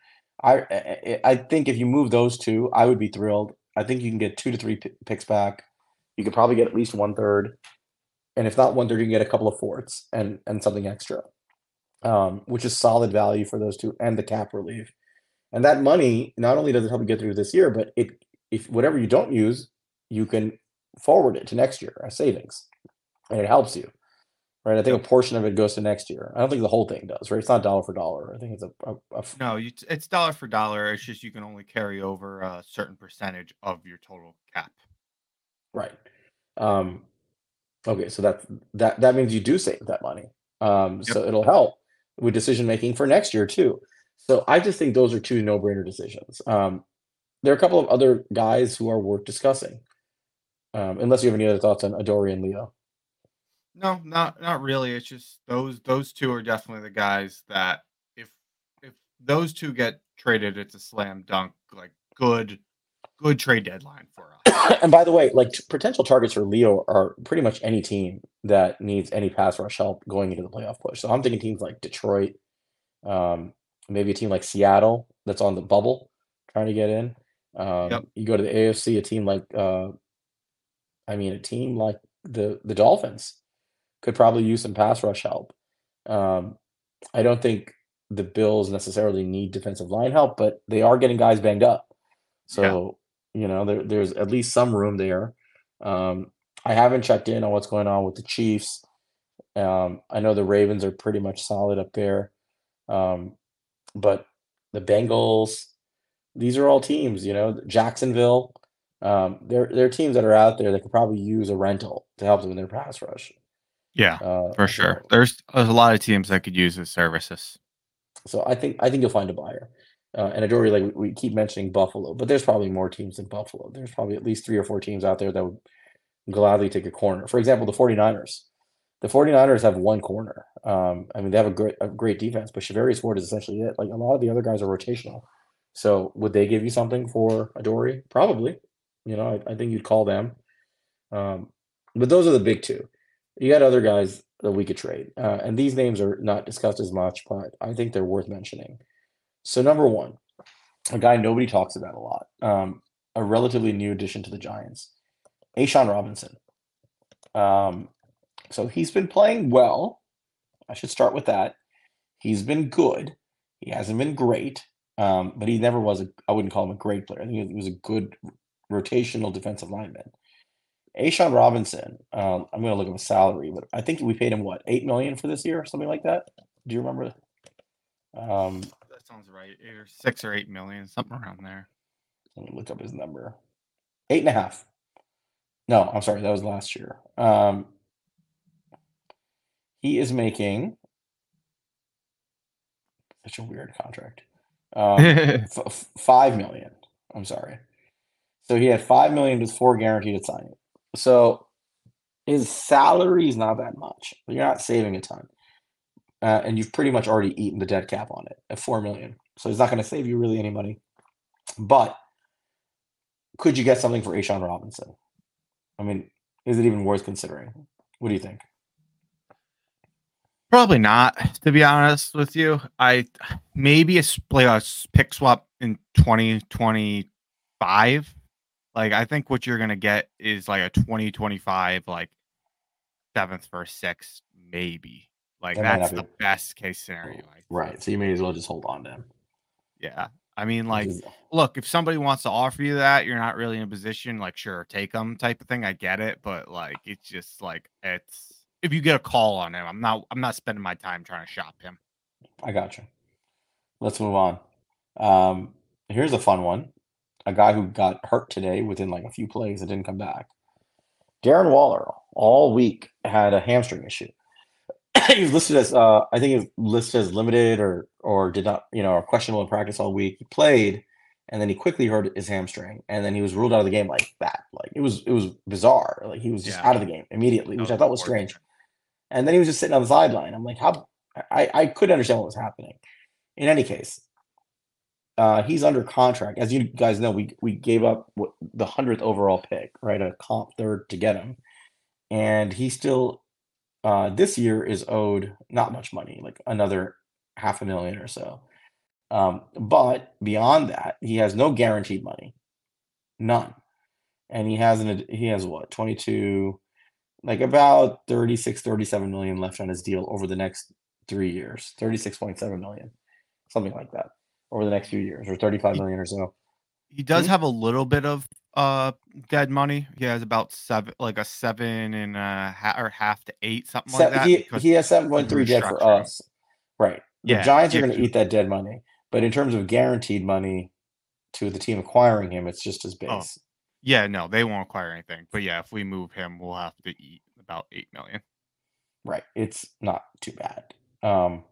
I I think if you move those two, I would be thrilled. I think you can get two to three picks back. You could probably get at least one third, and if not one third, you can get a couple of fourths and and something extra, um, which is solid value for those two and the cap relief. And that money not only does it help you get through this year, but it if whatever you don't use, you can forward it to next year as savings, and it helps you right? I think a portion of it goes to next year. I don't think the whole thing does, right? It's not dollar for dollar. I think it's a, a, a
no. You, it's dollar for dollar. It's just you can only carry over a certain percentage of your total cap.
Right. Um, okay, so that that that means you do save that money. Um, yep. So it'll help with decision making for next year too. So I just think those are two no brainer decisions. Um, there are a couple of other guys who are worth discussing. Um, unless you have any other thoughts on Adoree and Leo.
No, not not really. It's just those those two are definitely the guys that if if those two get traded, it's a slam dunk, like good good trade deadline for
us. and by the way, like potential targets for Leo are pretty much any team that needs any pass rush help going into the playoff push. So I'm thinking teams like Detroit, um, maybe a team like Seattle that's on the bubble trying to get in. Um, yep. You go to the AFC, a team like, uh, I mean, a team like the the Dolphins could probably use some pass rush help. Um, I don't think the Bills necessarily need defensive line help, but they are getting guys banged up. So, yeah. you know, there, there's at least some room there. Um, I haven't checked in on what's going on with the Chiefs. Um, I know the Ravens are pretty much solid up there. Um, but the Bengals, these are all teams, you know, Jacksonville. Um, they're, they're teams that are out there that could probably use a rental to help them in their pass rush.
Yeah, uh, for sure. There's, there's a lot of teams that could use his services.
So I think I think you'll find a buyer. Uh, and Adoree, like we keep mentioning Buffalo, but there's probably more teams than Buffalo. There's probably at least three or four teams out there that would gladly take a corner. For example, the 49ers. The 49ers have one corner. Um, I mean, they have a great a great defense, but Charvarius Ward is essentially it. Like a lot of the other guys are rotational. So would they give you something for Adoree? Probably. You know, I, I think you'd call them. Um, but those are the big two you got other guys that we could trade, uh, and these names are not discussed as much, but I think they're worth mentioning. So number one, a guy nobody talks about a lot, um, a relatively new addition to the Giants, A'Shawn Robinson. Um, so he's been playing well. I should start with that. He's been good. He hasn't been great, um, but he never was a. I wouldn't call him a great player. I think he was a good rotational defensive lineman. A'Shawn Robinson, um, I'm going to look up a salary, but I think we paid him what eight million for this year, or something like that. Do you remember?
Um, that sounds right. Either six or eight million, something around there.
Let me look up his number. Eight and a half. No, I'm sorry, that was last year. Um, he is making such a weird contract. Um, f- five million. I'm sorry. So he had five million with four guaranteed at signing. So his salary is not that much. You're not saving a ton. Uh, and you've pretty much already eaten the dead cap on it at four million. So he's not going to save you really any money. But could you get something for A'Shawn Robinson? I mean, is it even worth considering? What do you think?
Probably not, to be honest with you. I maybe a, like a pick swap in 2025 like I think what you're gonna get is like a 2025 like seventh versus sixth, maybe. Like that that's the best case scenario.
Right. So you may as well just hold on to him.
Yeah. I mean, like, look, if somebody wants to offer you that, you're not really in a position, like, sure, take them type of thing. I get it, but like, it's just like it's if you get a call on him, I'm not, I'm not spending my time trying to shop him.
I got you. Let's move on. Um, here's a fun one. a guy who got hurt today within like a few plays and didn't come back. Darren Waller all week had a hamstring issue. he was listed as uh, I think he was listed as limited or or did not you know or questionable in practice all week. He played, and then he quickly hurt his hamstring, and then he was ruled out of the game like that. Like it was it was bizarre. Like he was just
Yeah.
out of the game immediately, which I thought was strange. And then he was just sitting on the sideline. I'm like, how? I I couldn't understand what was happening. In any case, uh, he's under contract. As you guys know, we we gave up the hundredth overall pick, right? A comp third to get him, and he still uh, this year is owed not much money, like another half a million or so. Um, but beyond that, he has no guaranteed money, none, and he has an he has what twenty two, like about 36, 37 million left on his deal over the next three years, thirty six point seven million, something like that over the next few years, or thirty five million or so.
He does
Hmm?
have a little bit of uh dead money. He has about seven, like a seven and or half to eight, something like that.
he, he has seven point three dead for us, right? The
Yeah,
Giants are going to eat that dead money, but in terms of guaranteed money to the team acquiring him, it's just his
Oh.
base.
Yeah, no, they won't acquire anything. But yeah, if we move him, we'll have to eat about eight million.
Right. It's not too bad. Um,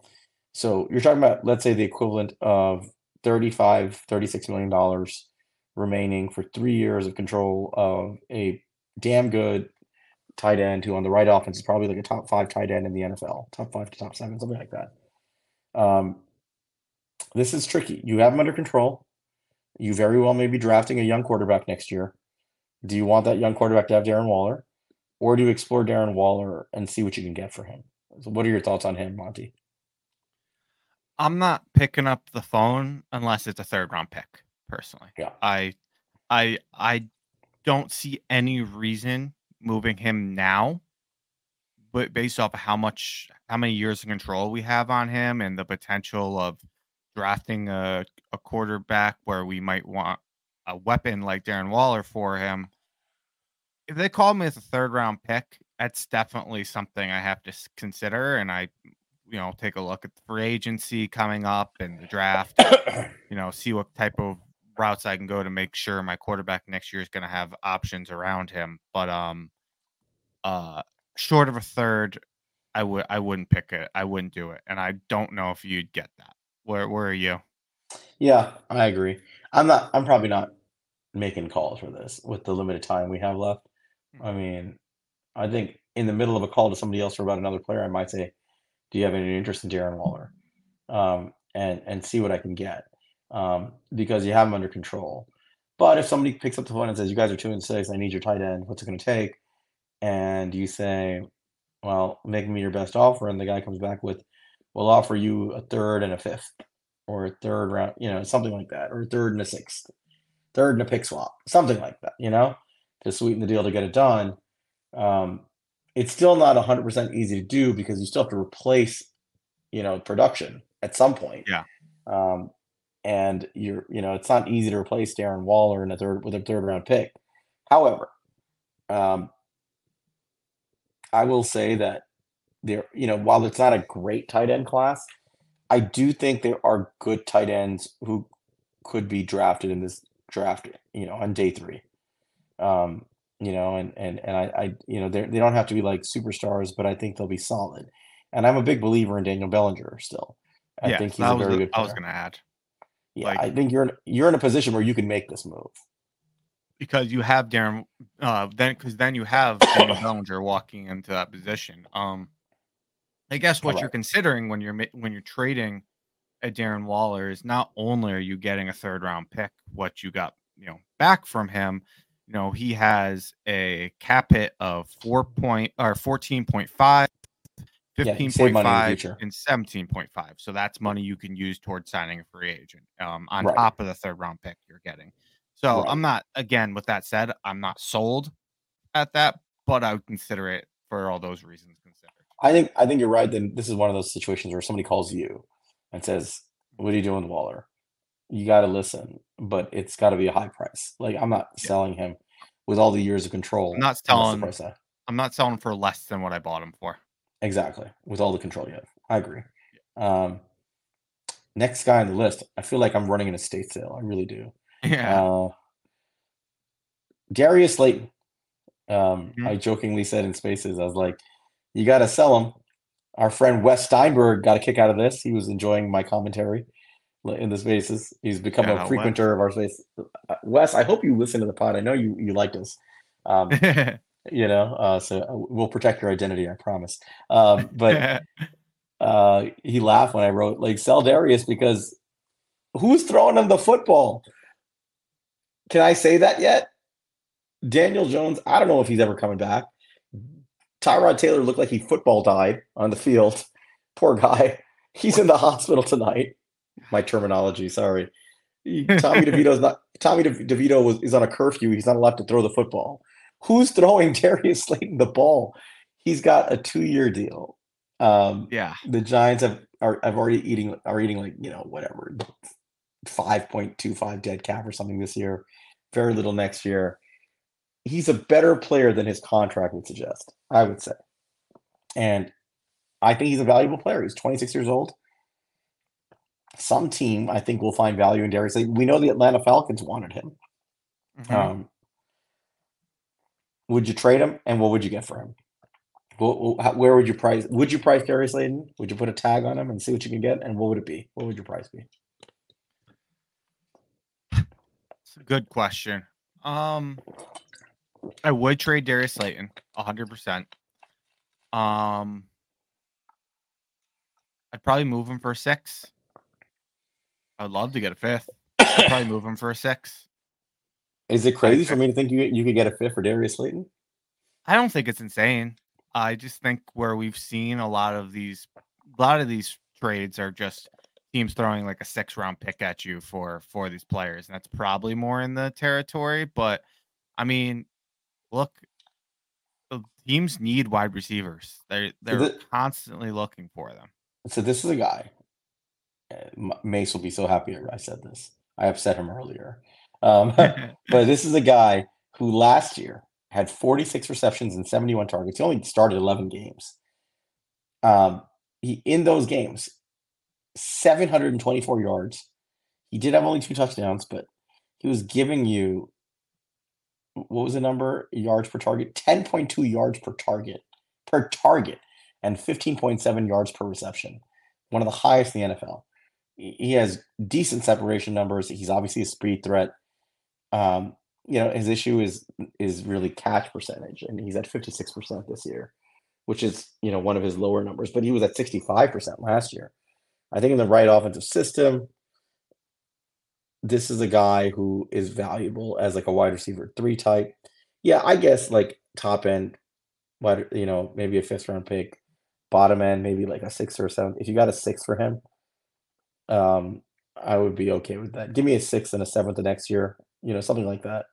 so you're talking about, let's say, the equivalent of 35, 36 million dollars remaining for three years of control of a damn good tight end who on the right offense is probably like a top five tight end in the NFL, top five to top seven, something like that. Um, this is tricky. You have him under control. You very well may be drafting a young quarterback next year. Do you want that young quarterback to have Darren Waller? Or do you explore Darren Waller and see what you can get for him? So what are your thoughts on him, Monte?
I'm not picking up the phone unless it's a third round pick. Personally,
Yeah.
I, I, I don't see any reason moving him now. But based off of how much, how many years of control we have on him, and the potential of drafting a, a quarterback where we might want a weapon like Darren Waller for him. If they call me as a third round pick, that's definitely something I have to consider. And I, you know, take a look at the free agency coming up and the draft, you know, see what type of routes I can go to make sure my quarterback next year is going to have options around him. But, um, uh, short of a third, I would, I wouldn't pick it. I wouldn't do it. And I don't know if you'd get that. Where, where are you?
yeah, I agree. I'm not. I'm probably not making calls for this with the limited time we have left. I mean, I think in the middle of a call to somebody else or about another player, I might say, "Do you have any interest in Darren Waller?" Um, and and see what I can get um, because you have him under control. But if somebody picks up the phone and says, "You guys are two and six, I need your tight end. What's it going to take?" and you say, "Well, make me your best offer," and the guy comes back with, "We'll offer you a third and a fifth, or a third round, you know, something like that, or a third and a sixth, third and a pick swap, something like that, you know, to sweeten the deal to get it done." Um, it's still not 100% easy to do because you still have to replace, you know, production at some point.
Yeah.
Um, and you're, you know, it's not easy to replace Darren Waller in a third with a third round pick. However, um, I will say that there, you know, while it's not a great tight end class, I do think there are good tight ends who could be drafted in this draft, you know, on day three. Um, you know, and and and I, I you know, they they don't have to be like superstars, but I think they'll be solid. And I'm a big believer in Daniel Bellinger still. I
yeah,
think he's a very good
I was going to add
Yeah,
like-
I think you're in, you're in a position where you can make this move.
because you have Darren, uh, then because then you have Daniel Bellinger walking into that position. Um, I guess what you're considering when you're when you're trading a Darren Waller is not only are you getting a third round pick, what you got, you know, back from him. You know, he has a cap hit of four point or fourteen point five.
Yeah, you save money in the
15.5
future.
and 17.5 so that's money you can use towards signing a free agent um, on
Right.
top of the third round pick you're getting so
Right.
i'm not again with that said i'm not sold at that but i would consider it for all those reasons considered
I think I think you're right. Then this is one of those situations where somebody calls you and says, "What are you doing Waller?" You got to listen, but it's got to be a high price. Like I'm not
Yeah.
selling him with all the years of control.
I'm not selling- i'm not selling for less than what i bought him for
exactly with all the control you have. I agree. Um, next guy on the list, I feel like I'm running an estate sale. I really do.
Yeah.
Uh, Darius Slayton. Um,
Mhm.
I jokingly said in Spaces, I was like, "You got to sell him." Our friend Wes Steinberg got a kick out of this. He was enjoying my commentary in the Spaces. He's become
Shout
a frequenter of our space. Uh, Wes, I hope you listen to the pod. I know you you liked us. Um, you know, uh, so we'll protect your identity. I promise. Um, but uh, he laughed when I wrote like sell Darius because who's throwing him the football? Can I say that yet? Daniel Jones, I don't know if he's ever coming back. Tyrod Taylor looked like he football died on the field. Poor guy. He's in the hospital tonight. My terminology, sorry. Tommy DeVito's not Tommy De- DeVito was, is on a curfew. He's not allowed to throw the football. Who's throwing Darius Slayton the ball? He's got a two-year deal. Um,
yeah.
the Giants have are have already eating are eating like you know whatever five point two five dead cap or something this year, very little next year. He's a better player than his contract would suggest, I would say, and I think he's a valuable player. He's twenty six years old. Some team I think will find value in Darius. We know the Atlanta Falcons wanted him.
Mhm.
Um, would you trade him, and what would you get for him? Wh- wh- how- Where would you price? Would you price Darius Slayton? Would you put a tag on him and see what you can get? And what would it be? What would your price be?
It's a good question. Um, I would trade Darius Slayton, hundred percent. Um, I'd probably move him for a six. I'd love to get a fifth. I'd probably move him for a six.
Is it crazy for me to think you you could get a fifth for Darius Slayton?
I don't think it's insane. I just think where we've seen a lot of these, a lot of these trades are just teams throwing like a six round pick at you for for these players, and that's probably more in the territory. But I mean, look, the teams need wide receivers. They they're
it-
constantly looking for them.
So this is a guy. uh, Mace will be so happy I said this. I upset him earlier. Um, but this is a guy who last year had 46 receptions and 71 targets. He only started 11 games. Um, he in those games, 724 yards. He did have only two touchdowns, but he was giving you what was the number yards per target? 10.2 yards per target per target and 15.7 yards per reception. One of the highest in the NFL. He has decent separation numbers. He's obviously a speed threat. Um, you know, his issue is is really catch percentage, and he's at 56% this year, which is, you know, one of his lower numbers, but he was at 65% last year. I think in the right offensive system, this is a guy who is valuable as like a wide receiver three type. Yeah, I guess like top end, wide, you know, maybe a fifth round pick, bottom end, maybe like a six or a seven. If you got a six for him, um, I would be okay with that. Give me a sixth and a seventh the next year, you know, something like that.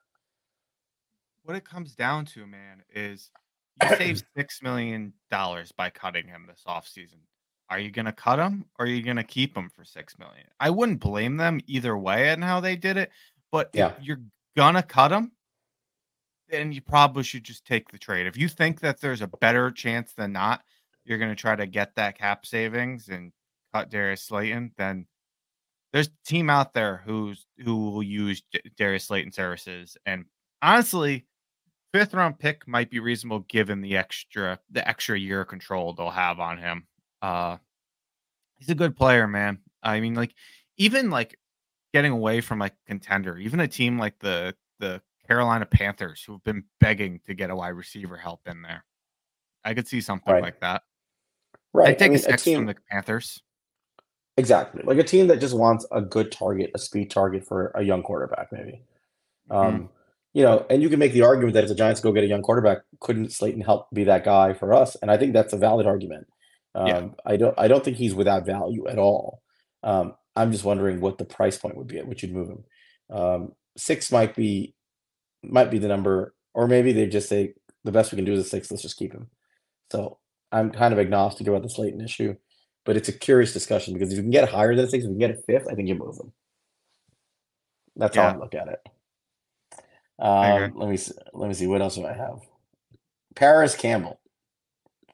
what it comes down to, man, is you save six million dollars by cutting him this offseason. Are you gonna cut him or are you gonna keep him for six million? I wouldn't blame them either way and how they did it, but
Yeah.
if you're gonna cut him, then you probably should just take the trade. If you think that there's a better chance than not, you're gonna try to get that cap savings and cut Darius Slayton, then there's a team out there who's who will use Darius Slayton services. And honestly, fifth round pick might be reasonable given the extra the extra year of control they'll have on him. Uh he's a good player, man. I mean, like even like getting away from like contender, even a team like the the Carolina Panthers who've been begging to get a wide receiver help in there. I could see something
Right.
like that.
Right.
I'd take
I mean,
a
team,
from the Panthers.
exactly. Like a team that just wants a good target, a speed target for a young quarterback, maybe.
Mhm.
Um, you know, and you can make the argument that if the Giants go get a young quarterback, couldn't Slayton help be that guy for us? And I think that's a valid argument. Um,
Yeah.
I don't I don't think he's without value at all. Um, I'm just wondering what the price point would be at which you'd move him. Um, six might be might be the number, or maybe they just say the best we can do is a six. Let's just keep him. So I'm kind of agnostic about the Slayton issue, but it's a curious discussion because if you can get higher than six, if you can get a fifth, I think you move him. That's how I look at it. Um, let me see, let me see what else do I have. Parris Campbell,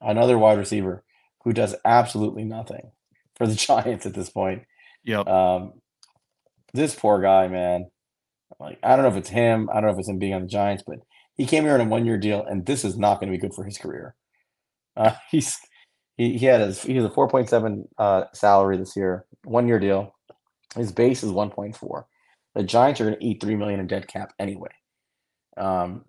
another wide receiver who does absolutely nothing for the Giants at this point.
Yep.
Um, this poor guy, man. Like I don't know if it's him. I don't know if it's him being on the Giants, but he came here on a one year deal, and this is not going to be good for his career. Uh, he's he, he had his he has a four point seven uh, salary this year, one year deal. His base is one point four. The Giants are going to eat three million in dead cap anyway. Um,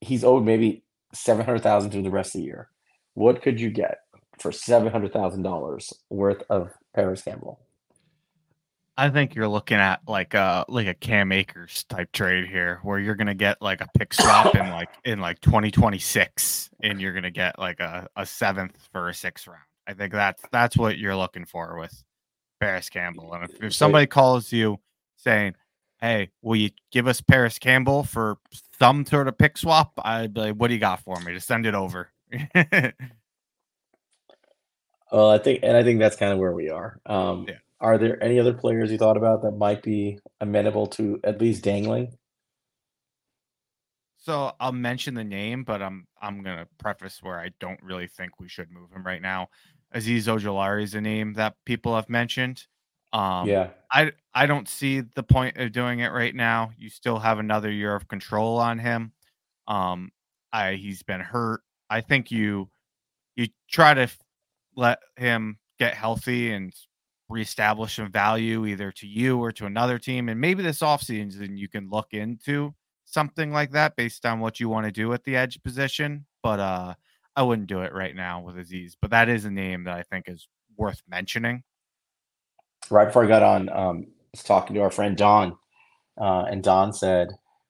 he's owed maybe seven hundred thousand through the rest of the year. What could you get for seven hundred thousand dollars worth of Parris Campbell?
I think you're looking at like a like a Cam Akers type trade here, where you're gonna get like a pick swap in like in like 2026, and you're gonna get like a, a seventh for a sixth round. I think that's that's what you're looking for with Parris Campbell. And if, if somebody calls you saying, "Hey, will you give us Parris Campbell for some sort of pick swap?" I'd be like, "What do you got for me? To send it over."
well, I think, and I think that's kind of where we are. Um,
Yeah.
Are there any other players you thought about that might be amenable to at least dangling?
So I'll mention the name, but I'm I'm gonna preface where I don't really think we should move him right now. Azeez Ojulari is a name that people have mentioned. Um,
yeah,
I I don't see the point of doing it right now. You still have another year of control on him. Um, I he's been hurt. I think you you try to let him get healthy and reestablish some value either to you or to another team. And maybe this offseason you can look into something like that based on what you want to do at the edge position. But uh I wouldn't do it right now with Azeez. But that is a name that I think is worth mentioning.
right before I got on, um, I was talking to our friend Don, uh, and Don said,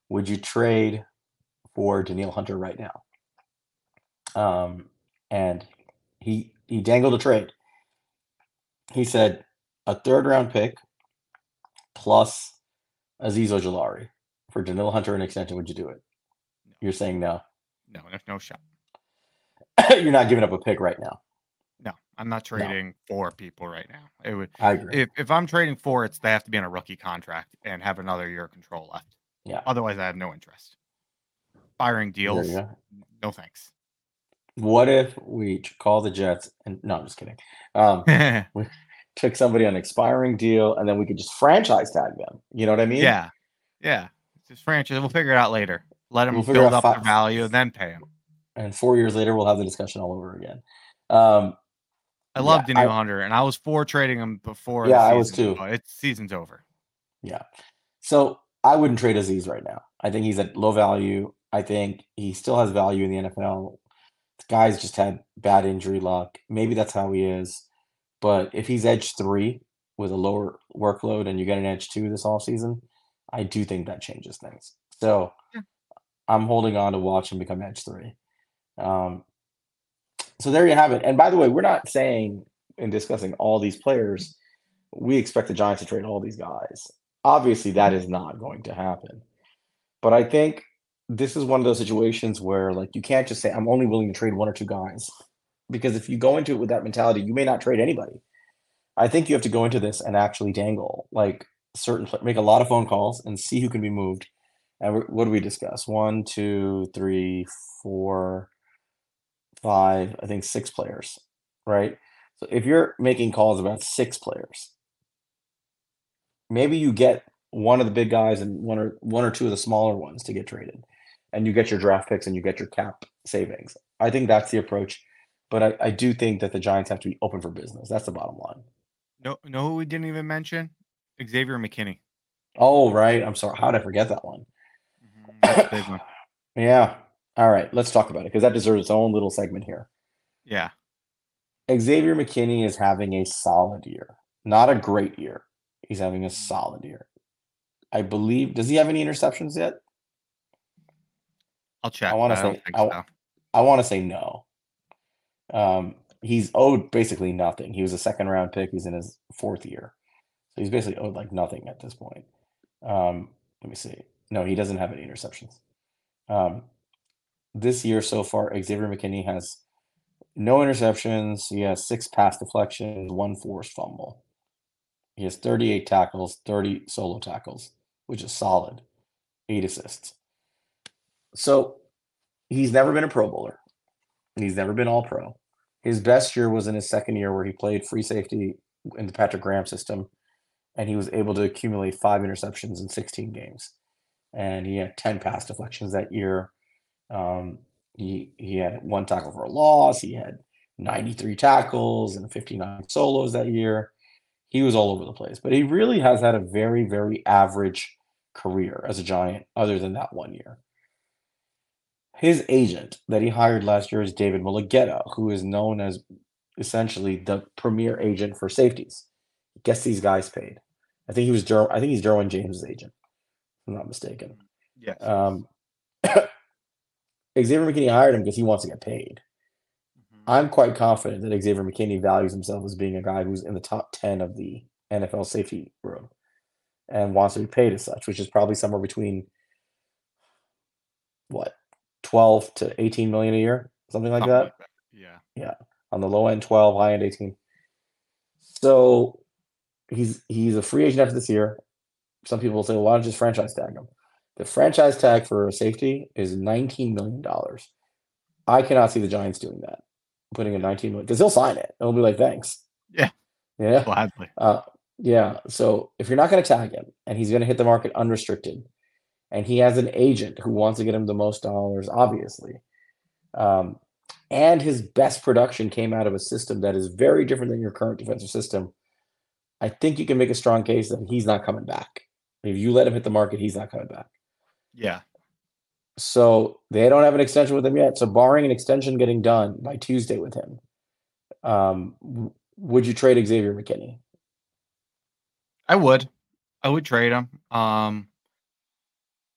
"Would you trade for Danielle Hunter right now?" Um, and he he dangled a trade. He said a third round pick plus Azeez Ojulari for Danielle Hunter an extension. Would you do it? You're saying no.
No, there's no shot.
You're not giving up a pick right now.
No, I'm not trading for people right now. It would
I agree.
if if I'm trading for it's they have to be on a rookie contract and have another year of control left.
yeah.
Otherwise, I have no interest. Firing deals, no thanks.
What if we call the Jets and no, I'm just kidding. Um,
yeah,
took somebody on expiring deal and then we could just franchise tag them. You know what I mean?
yeah, It's just franchise. We'll figure it out later. Let them
We'll
build up their
fi-
value, then pay them.
And four years later, we'll have the discussion all over again. Um,
I love
Yeah,
Danielle
I-
Hunter, and I was for trading him before.
Yeah, I was too.
It's season's over.
yeah. So I wouldn't trade Azeez right now. I think he's at low value. I think he still has value in the NFL. The guy's just had bad injury luck. Maybe that's how he is. But if he's edge three with a lower workload and you get an edge two this offseason, I do think that changes things. So
Yeah.
I'm holding on to watch him become edge three. Um, so there you have it. And by the way, we're not saying in discussing all these players, we expect the Giants to trade all these guys. Obviously, that is not going to happen. But I think this is one of those situations where, like, you can't just say, I'm only willing to trade one or two guys. Because if you go into it with that mentality, you may not trade anybody. I think you have to go into this and actually dangle, like, certain, make a lot of phone calls and see who can be moved. And what do we discuss? One, two, three, four, five, I think six players, right? So if you're making calls about six players, maybe you get one of the big guys and one or one or two of the smaller ones to get traded, and you get your draft picks and you get your cap savings. I think that's the approach, but I, I do think that the Giants have to be open for business. That's the bottom line.
No, no, who we didn't even mention Xavier McKinney.
Oh, right. I'm sorry. How did I forget that one?
Mhm, a big one.
Yeah. All right. Let's talk about it because that deserves its own little segment here.
Yeah,
Xavier McKinney is having a solid year, not a great year. He's having a solid year. I believe. Does he have any interceptions yet?
I'll check.
wanna say- I-
so.
I want to say no. Um, he's owed basically nothing. He was a second round pick. He's in his fourth year, so he's basically owed like nothing at this point. Um, let me see. No, he doesn't have any interceptions. Um, this year so far, Xavier McKinney has no interceptions. He has six pass deflections, one forced fumble. He has 38 tackles, 30 solo tackles, which is solid. Eight assists. So he's never been a Pro Bowler. He's never been all pro. His best year was in his second year where he played free safety in the Patrick Graham system and he was able to accumulate five interceptions in 16 games. and he had 10 pass deflections that year. Um, he he had one tackle for a loss. He had 93 tackles and 59 solos that year. He was all over the place, but he really has had a very, very average career as a Giant, other than that one year. His agent that he hired last year is David Mulugheta, who is known as essentially the premier agent for safeties. Gets these guys paid. I think he was Der- I think he's Derwin James's agent, if I'm not mistaken.
Yeah.
Um, Xavier McKinney hired him because he wants to get paid.
Mhm.
I'm quite confident that Xavier McKinney values himself as being a guy who's in the top 10 of the NFL safety room and wants to be paid as such, which is probably somewhere between what 12 to 18 million a year, something like
Something
that.
Yeah. Yeah.
On the low end 12, high end 18. So he's he's a free agent after this year. Some people will say, well, why don't you just franchise tag him? The franchise tag for a safety is $19 million. I cannot see the Giants doing that. Putting a 19 million because he'll sign it. It'll be like, thanks.
Yeah.
Yeah.
Gladly.
Uh, yeah. So if you're not going to tag him and he's going to hit the market unrestricted, and he has an agent who wants to get him the most dollars, obviously, um, and his best production came out of a system that is very different than your current defensive system, I think you can make a strong case that he's not coming back. If you let him hit the market, he's not coming back.
Yeah.
So they don't have an extension with him yet. So barring an extension getting done by Tuesday with him, um, would you trade Xavier McKinney?
I would. I would trade him. Um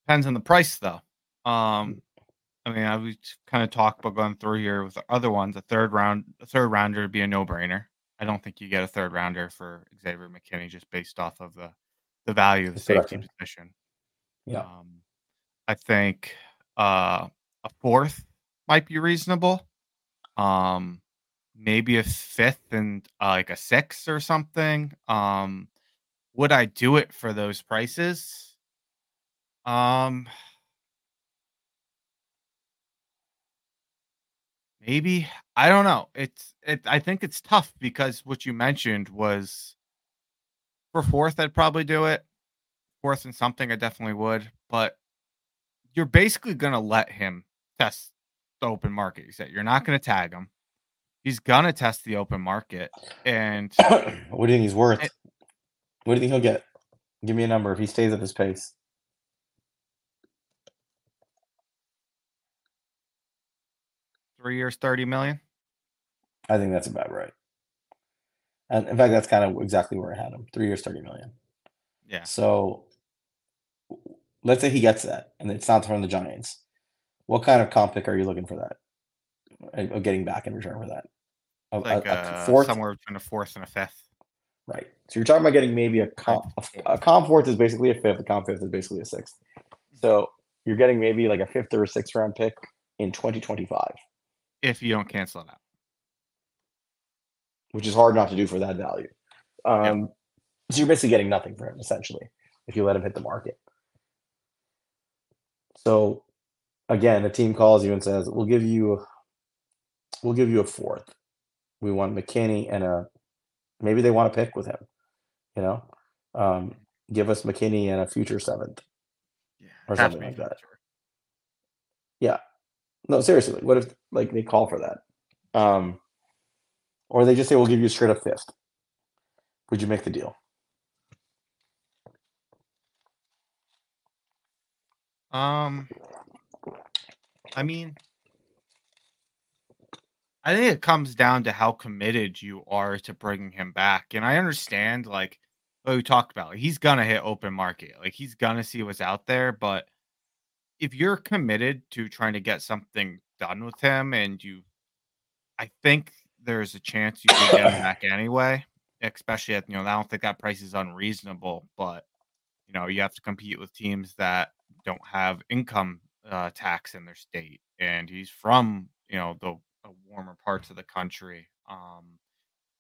depends on the price though. Um I mean, I was kind of talk about going through here with the other ones. A third round, a third rounder would be a no brainer. I don't think you get a third rounder for Xavier McKinney just based off of the the value of the safety position.
Yeah.
Um, I think uh, a fourth might be reasonable. Um, maybe a fifth and uh, like a sixth or something. Um, would I do it for those prices? Um, maybe I don't know. It's it. I think it's tough because what you mentioned was for fourth. I'd probably do it. Fourth and something, I definitely would. But you're basically gonna let him test the open market. You said you're not gonna tag him. He's gonna test the open market, and
what do you think he's worth?
It-
What do you think he'll get? Give me a number if he stays at this pace.
Three years, thirty million.
I think that's about right. And in fact, that's kind of exactly where I had him. Three years, 30 million.
Yeah,
So let's say he gets that and it's not from the Giants. What kind of comp pick are you looking for that? Of getting back in return for that? A, a-
like
a
uh,
fourth?
somewhere between a fourth and a fifth.
Right. So you're talking about getting maybe a comp. A, a comp fourth is basically a fifth. A comp fifth is basically a sixth. So you're getting maybe like a fifth or a sixth round pick in 2025,
If you don't cancel it out,
which is hard not to do for that value. Um, So you're basically getting nothing for him essentially if you let him hit the market. So again, a team calls you and says, "We'll give you, we'll give you a fourth. We want McKinney and a, maybe they want to pick with him, you know, um, give us McKinney and a future seventh.
yeah,
Or
it has to
something like that.
future.
No, seriously, what if like they call for that, um, or they just say, "We'll give you a straight up fifth. Would you make the deal?
Um, I mean, I think it comes down to how committed you are to bringing him back. And I understand, like, what we talked about, like, he's gonna hit open market, like he's gonna see what's out there. But if you're committed to trying to get something done with him, and you, I think there's a chance you can get him back anyway. Especially at you know, I don't think that price is unreasonable, but you know, you have to compete with teams that don't have income uh, tax in their state, and he's from you know the, the warmer parts of the country. Um,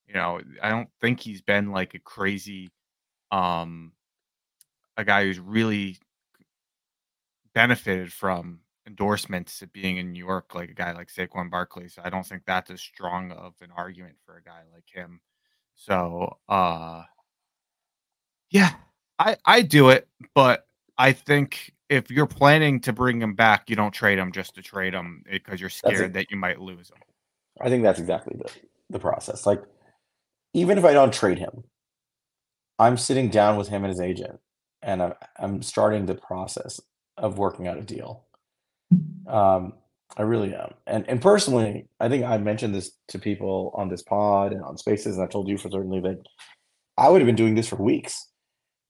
you know, I don't think he's been like a crazy, um, a guy who's really benefited from endorsements of being in New York, like a guy like Saquon Barkley. So I don't think that's as strong of an argument for a guy like him. So, uh, yeah, I I do it, but I think if you're planning to bring him back, you don't trade him just to trade him because you're scared that you might lose him.
I think that's exactly the, the process. Like, even if I don't trade him, I'm sitting down with him and his agent, and I'm I'm starting the process of working out a deal. Um, I really am. And and personally, I think I mentioned this to people on this pod and on spaces, and I told you for certainly that I would have been doing this for weeks.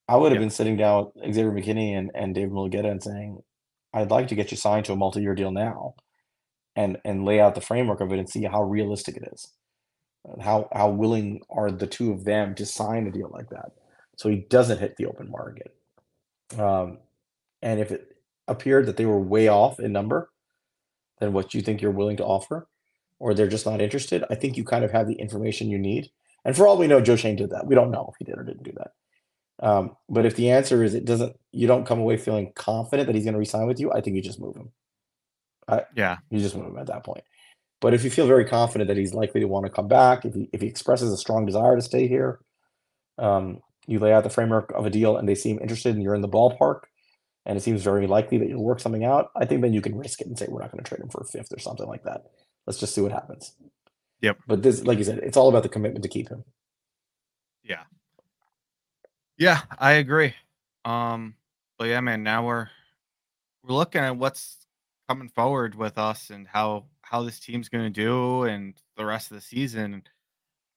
I would have
Yeah.
been sitting down with Xavier McKinney and, and David Mulugheta and saying, I'd like to get you signed to a multi-year deal now and and lay out the framework of it and see how realistic it is. How how willing are the two of them to sign a deal like that so he doesn't hit the open market. Um, and if it appeared that they were way off in number than what you think you're willing to offer, or they're just not interested, I think you kind of have the information you need. And for all we know, Joe Schoen did that. We don't know if he did or didn't do that. Um, but if the answer is it doesn't, you don't come away feeling confident that he's going to resign with you. I think you just move him.
Yeah.
You just move him at that point. But if you feel very confident that he's likely to want to come back, if he if he expresses a strong desire to stay here, um, you lay out the framework of a deal and they seem interested and you're in the ballpark, and it seems very likely that you'll work something out. I think then you can risk it and say we're not going to trade him for a fifth or something like that. Let's just see what happens.
Yep.
But this, like you said, it's all about the commitment to keep him.
Yeah. Yeah, I agree. Um, but yeah, man, now we're we're looking at what's coming forward with us and how how this team's gonna do and the rest of the season.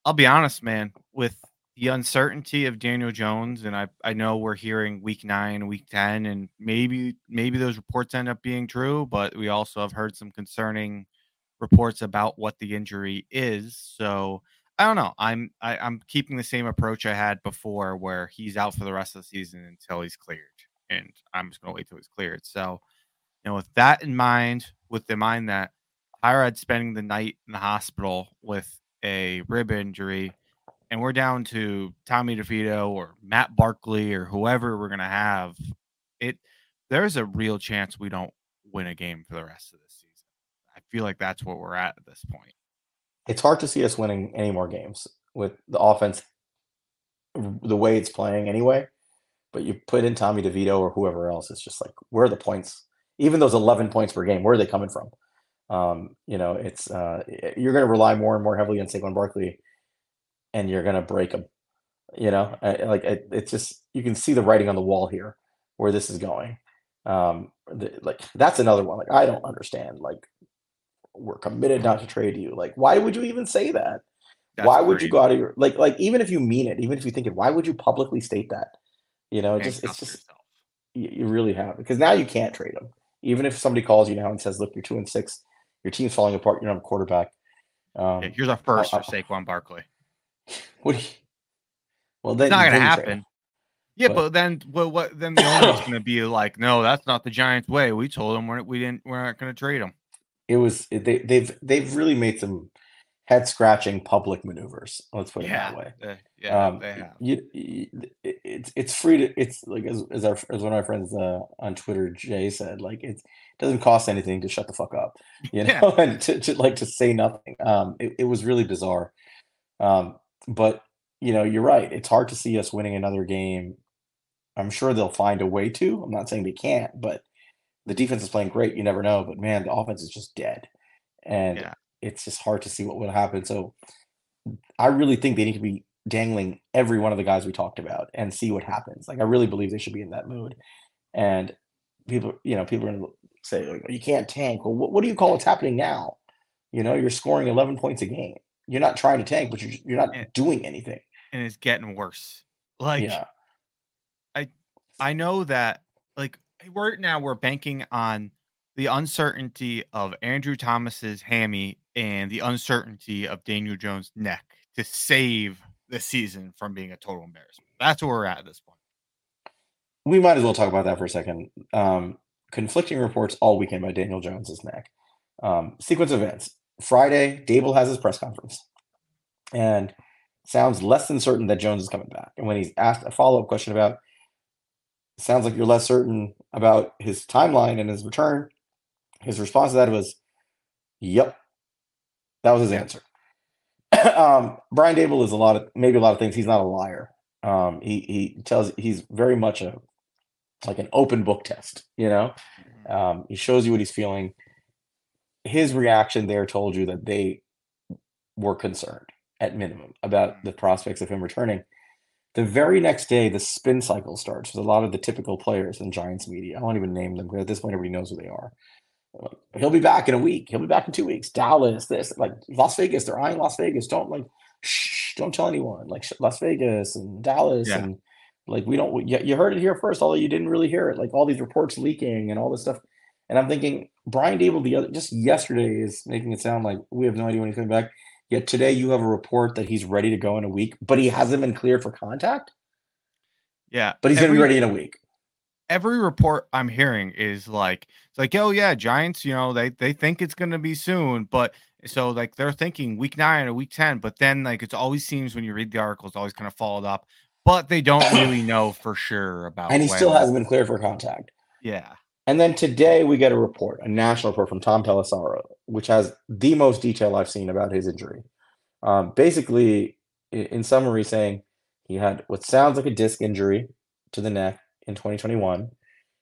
I'll be honest, man, with the uncertainty of Daniel Jones, and I I know we're hearing week nine, week ten, and maybe maybe those reports end up being true, but we also have heard some concerning reports about what the injury is. So I don't know. I'm I, I'm keeping the same approach I had before, where he's out for the rest of the season until he's cleared, and I'm just gonna wait till he's cleared. So, you know, with that in mind, with the mind that Tyrod spending the night in the hospital with a rib injury, and we're down to Tommy DeVito or Matt Barkley or whoever we're gonna have, it there's a real chance we don't win a game for the rest of the season. I feel like that's what we're at at this point.
It's hard to see us winning any more games with the offense the way it's playing anyway. But you put in Tommy DeVito or whoever else, it's just like where are the points? Even those 11 points per game, where are they coming from? Um, you know, it's uh, you're going to rely more and more heavily on Saquon Barkley, and you're going to break them. You know, I- like it, it's just you can see the writing on the wall here where this is going. Um, the, like that's another one. Like I don't understand. Like we're committed not to trade you. Like why would you even say that?
That's
why would you go out of your like like even if you mean it, even if you think it, why would you publicly state that? You know, it just it's just
yourself.
you, you really have because now you can't trade them. Even if somebody calls you now and says, "Look, you're two and six, your team's falling apart. You don't have a quarterback." Um,
Yeah, here's a first
I-
for Saquon Barkley.
what? Do you, well, then
It's not gonna happen.
him.
Yeah,
But-
but then well, what? Then the owner's gonna be like, "No, that's not the Giants' way. We told them we're, we didn't. We're not gonna trade him."
It was they they've they've really made some head scratching public maneuvers. Let's put it
Yeah,
that way.
uh, yeah,
um,
they have.
You, you, it's it's free to it's like as as our as one of our friends uh, on Twitter Jay said like it's, it doesn't cost anything to shut the fuck up you
Yeah.
know and to, to like to say nothing um it, it was really bizarre um but you know you're right it's hard to see us winning another game I'm sure they'll find a way to I'm not saying they can't but the defense is playing great you never know but man the offense is just dead and
Yeah.
it's just hard to see what will happen so I really think they need to be dangling every one of the guys we talked about and see what happens. Like I really believe they should be in that mood. And people, you know, people are gonna say like, you can't tank. Well, what, what do you call what's happening now? You know, you're scoring 11 points a game. You're not trying to tank, but you're you're not
Yeah.
doing anything.
and it's getting worse. Like
yeah,
I know that like right now we're banking on the uncertainty of Andrew Thomas's hammy and the uncertainty of Daniel Jones' neck to save the season from being a total embarrassment. That's where we're at at this point.
we might as well talk about that for a second. Um, conflicting reports all weekend by Daniel Jones's neck. Um, sequence of events. Friday, Daboll has his press conference, and sounds less than certain that Jones is coming back. And when he's asked a follow up question about, sounds like you're less certain about his timeline and his return. His response to that was, "Yep." That was his answer. um, Brian Daboll is a lot of maybe a lot of things. He's not a liar. Um, he he tells he's very much a like an open book test. You know,
Mhm.
um, he shows you what he's feeling. His reaction there told you that they were concerned at minimum about mm-hmm. the prospects of him returning. The very next day, the spin cycle starts with a lot of the typical players in Giants media. I won't even name them because at this point, everybody knows who they are. He'll be back in a week. He'll be back in two weeks. Dallas, this, like Las Vegas, they're eyeing Las Vegas. Don't like, shh, don't tell anyone. Like sh- Las Vegas and Dallas
Yeah.
and like we don't. You, you heard it here first, although you didn't really hear it. Like all these reports leaking and all this stuff. And I'm thinking Brian Daboll the other just yesterday is making it sound like we have no idea when he's coming back. Yet today you have a report that he's ready to go in a week, but he hasn't been cleared for contact.
Yeah.
But he's going to be ready in a week.
every report I'm hearing is like it's like, oh yeah, Giants, you know, they they think it's gonna be soon, but so like they're thinking week nine or week ten, but then like it always seems when you read the articles, always kind of followed up, but they don't really know for sure about.
And he still hasn't been cleared for contact.
Yeah,
And then today we get a report, a national report from Tom Pelissero, which has the most detail I've seen about his injury. Um, basically, in summary, saying he had what sounds like a disc injury to the neck in 2021,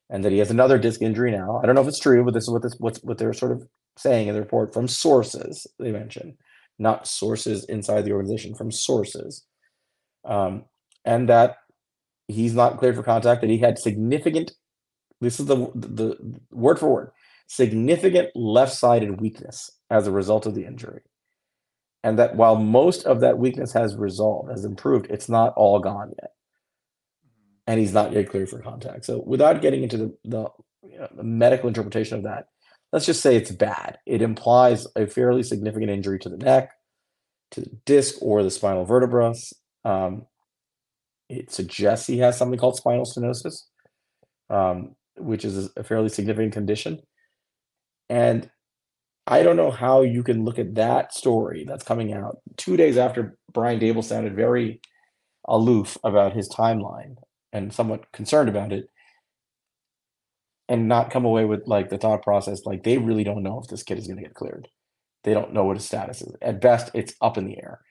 and that he has another disc injury now. I don't know if it's true, but this is what this what's what they're sort of saying in the report from sources they mention, not sources inside the organization, from sources, um, and that he's not cleared for contact. That he had significant this is the the the word for word significant left-sided weakness as a result of the injury. And that while most of that weakness has resolved has improved it's not all gone yet. And he's not yet cleared for contact. So without getting into the the, you know, the medical interpretation of that let's just say it's bad. It implies a fairly significant injury to the neck to the disc or the spinal vertebra. Um, it suggests he has something called spinal stenosis. Um, which is a fairly significant condition. And I don't know how you can look at that story that's coming out two days after Brian Daboll sounded very aloof about his timeline and somewhat concerned about it, and not come away with like the thought process like they really don't know if this kid is going to get cleared. They don't know what his status is. At best, it's up in the air.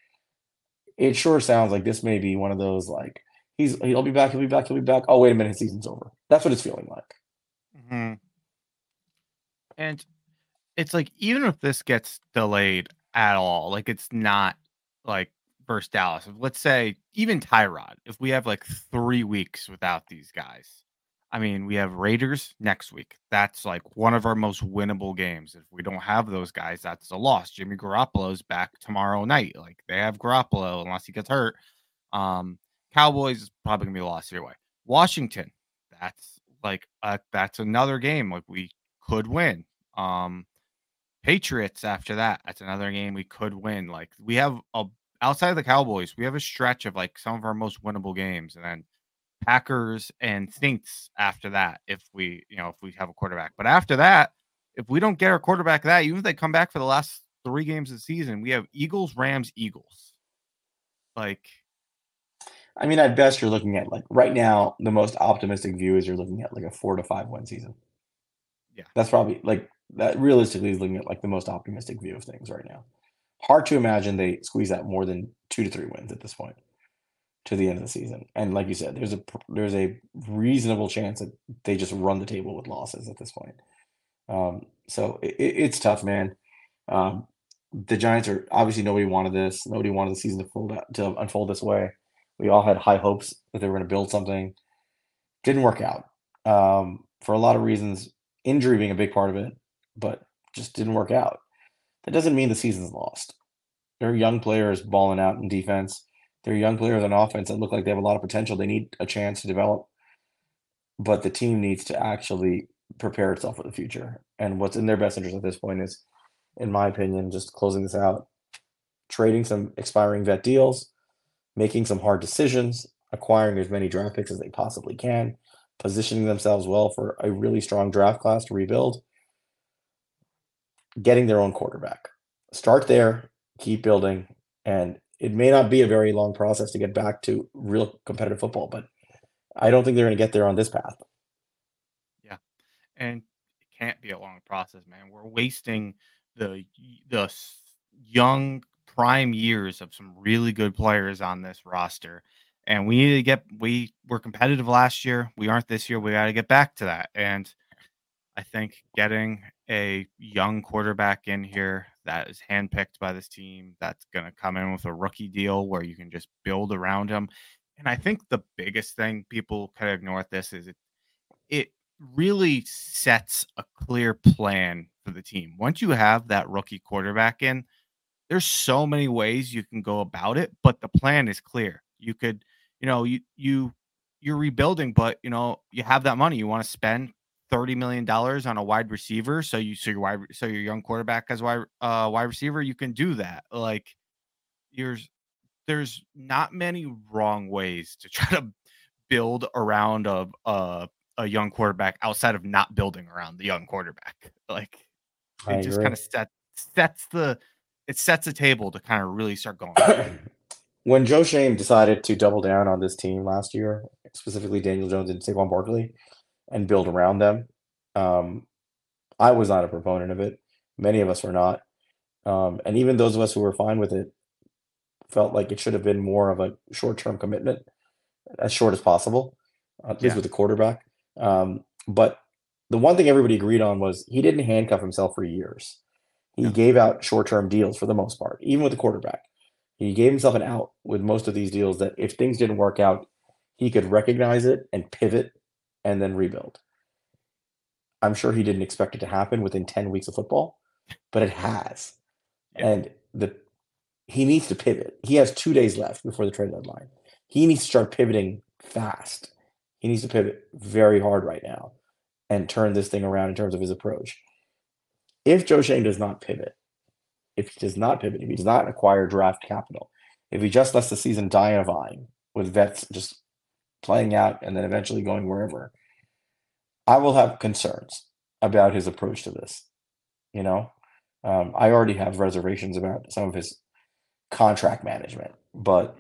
It sure sounds like this may be one of those like he's he'll be back, he'll be back, he'll be back. Oh wait a minute, his season's over. That's what it's feeling like.
Hmm and it's like even if this gets delayed at all, like it's not like versus Dallas. Let's say even Tyrod, if we have like three weeks without these guys, I mean, we have Raiders next week. That's like one of our most winnable games. If we don't have those guys, that's a loss. Jimmy Garoppolo's back tomorrow night. Like they have Garoppolo unless he gets hurt. Um, Cowboys is probably gonna be a loss either way. Washington, that's like uh, that's another game like we could win. Um, Patriots after that, that's another game we could win. Like we have a outside of the Cowboys, we have a stretch of like some of our most winnable games, and then Packers and Saints after that. If we, you know, if we have a quarterback, but after that, if we don't get our quarterback, that even if they come back for the last three games of the season, we have Eagles, Rams, Eagles. Like,
I mean, at best, you're looking at like right now, the most optimistic view is you're looking at like a four to five win season.
Yeah.
That's probably like that realistically is looking at like the most optimistic view of things right now. Hard to imagine they squeeze out more than two to three wins at this point to the end of the season. And like you said, there's a there's a reasonable chance that they just run the table with losses at this point. Um, so it, it's tough, man. Um, the Giants are obviously nobody wanted this. Nobody wanted the season to fold out, to unfold this way. We all had high hopes that they were going to build something. Didn't work out um, for a lot of reasons. Injury being a big part of it, but just didn't work out. That doesn't mean the season's lost. There are young players balling out in defense. There are young players on offense that look like they have a lot of potential. They need a chance to develop, but the team needs to actually prepare itself for the future. And what's in their best interest at this point is, in my opinion, just closing this out, trading some expiring vet deals, making some hard decisions, acquiring as many draft picks as they possibly can, positioning themselves well for a really strong draft class to rebuild, getting their own quarterback. Start there, keep building, and it may not be a very long process to get back to real competitive football, but I don't think they're going to get there on this path. Yeah.
And it can't be a long process, man. We're wasting the the young prime years of some really good players on this roster, and we need to get we were competitive last year. We aren't this year. We got to get back to that. And I think getting a young quarterback in here that is handpicked by this team, that's going to come in with a rookie deal where you can just build around him. And I think the biggest thing people kind of ignore at this is it, it really sets a clear plan for the team. Once you have that rookie quarterback in, there's so many ways you can go about it, but the plan is clear. You could, you know, you you you're rebuilding, but you know, you have that money. You want to spend thirty million dollars on a wide receiver, so you so your wide so your young quarterback as wide uh wide receiver, you can do that. Like there's there's not many wrong ways to try to build around a a, a young quarterback outside of not building around the young quarterback. Like it just kind of sets sets the it sets a table to kind of really start going.
when Joe Schoen decided to double down on this team last year, specifically Daniel Jones and Saquon Barkley, and build around them, um, I was not a proponent of it. Many of us were not, um, and even those of us who were fine with it felt like it should have been more of a short-term commitment, as short as possible, at least yeah. with the quarterback. Um, but the one thing everybody agreed on was he didn't handcuff himself for years. He yeah. gave out short-term deals for the most part, even with the quarterback. He gave himself an out with most of these deals that if things didn't work out, he could recognize it and pivot and then rebuild. I'm sure he didn't expect it to happen within 10 weeks of football, but it has. Yeah. And the he needs to pivot. He has 2 days left before the trade deadline. He needs to start pivoting fast. He needs to pivot very hard right now and turn this thing around in terms of his approach. If Joe Schoen does not pivot, if he does not pivot, if he does not acquire draft capital, if he just lets the season die a vine with vets just playing out and then eventually going wherever, I will have concerns about his approach to this. You know, um, I already have reservations about some of his contract management, but